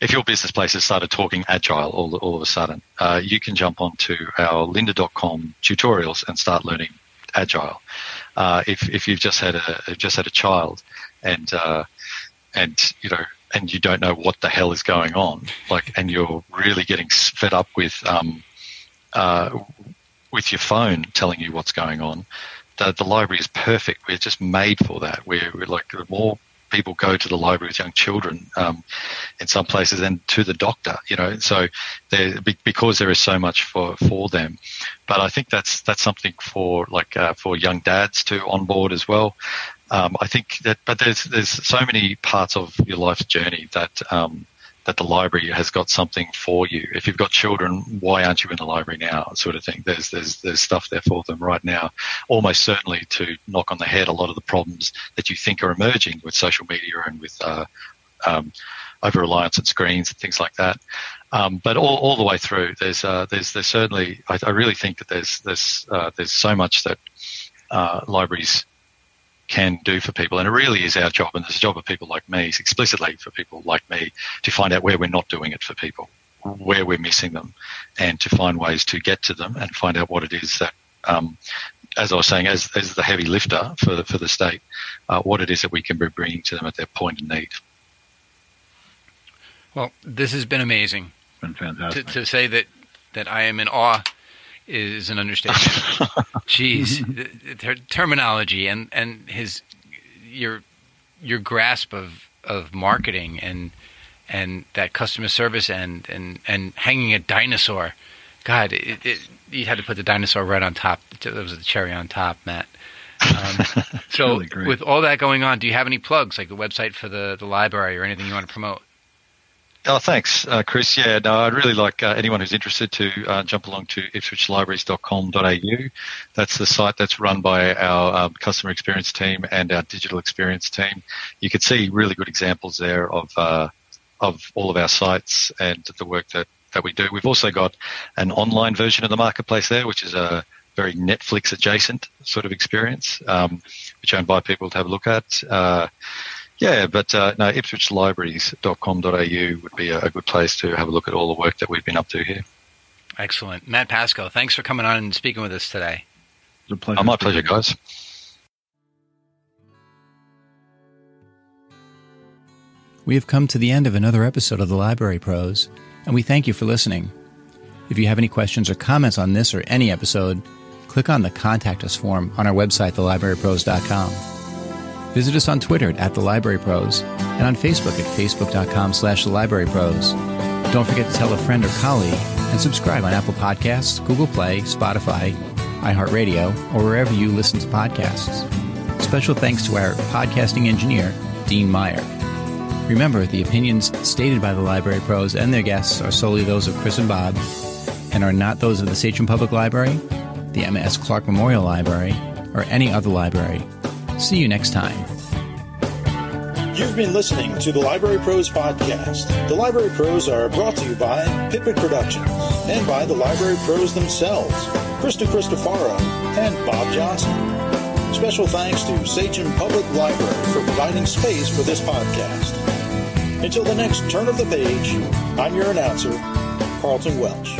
if your business place has started talking agile all, all of a sudden, uh, you can jump onto our lynda.com tutorials and start learning agile. Uh, if, if you've just had a just had a child and uh, and you know and you don't know what the hell is going on, like, and you're really getting fed up with um, uh, with your phone telling you what's going on, the, the library is perfect. We're just made for that. We're, we're like the more people go to the library with young children um, in some places and to the doctor you know so there because there is so much for for them. But i think that's that's something for like uh, for young dads to onboard as well. Um, I think that, but there's there's so many parts of your life's journey that um, that the library has got something for you. If you've got children, why aren't you in the library now? Sort of thing. There's there's there's stuff there for them right now. Almost certainly to knock on the head a lot of the problems that you think are emerging with social media and with uh, um, over reliance on screens and things like that. Um, but all, all the way through, there's uh, there's there's certainly I, I, really think that there's there's uh, there's so much that uh, libraries can do for people. And it really is our job, and it's the job of people like me, explicitly for people like me, to find out where we're not doing it for people, where we're missing them, and to find ways to get to them and find out what it is that, um, as I was saying, as, as the heavy lifter for the, for the state, uh, what it is that we can be bringing to them at their point of need. Well, this has been amazing. Been fantastic. To, to say that, that I am in awe is an understatement. <laughs> Jeez, the, the terminology and and his your your grasp of of marketing and and that customer service and and and hanging a dinosaur. God, it, it, you had to put the dinosaur right on top. That was the cherry on top, Matt. Um, <laughs> so, really with all that going on, do you have any plugs, like the website for the, the library or anything you want to promote? Oh, thanks, uh, Chris. Yeah, no, I'd really like uh, anyone who's interested to uh, jump along to ipswichlibraries.com.au. That's the site that's run by our um, customer experience team and our digital experience team. You can see really good examples there of uh, of all of our sites and the work that, that we do. We've also got an online version of the marketplace there, which is a very Netflix adjacent sort of experience, um, which I invite people to have a look at. Yeah, but uh, no, ipswichlibraries.com.au would be a, a good place to have a look at all the work that we've been up to here. Excellent. Matt Pascoe, thanks for coming on and speaking with us today. It's a pleasure. Oh, my pleasure, guys. We have come to the end of another episode of the Library Pros, and we thank you for listening. If you have any questions or comments on this or any episode, click on the Contact Us form on our website, thelibrarypros.com. Visit us on Twitter at The Library Pros and on Facebook at facebook.com slash The Library Pros. Don't forget to tell a friend or colleague and subscribe on Apple Podcasts, Google Play, Spotify, iHeartRadio, or wherever you listen to podcasts. Special thanks to our podcasting engineer, Dean Meyer. Remember, the opinions stated by the Library Pros and their guests are solely those of Chris and Bob and are not those of the Sachem Public Library, the Emma S. Clark Memorial Library, or any other library. See you next time. You've been listening to the Library Pros Podcast. The Library Pros are brought to you by Pipit Productions and by the Library Pros themselves, Krista Cristofaro and Bob Johnson. Special thanks to Sachem Public Library for providing space for this podcast. Until the next turn of the page, I'm your announcer, Carlton Welch.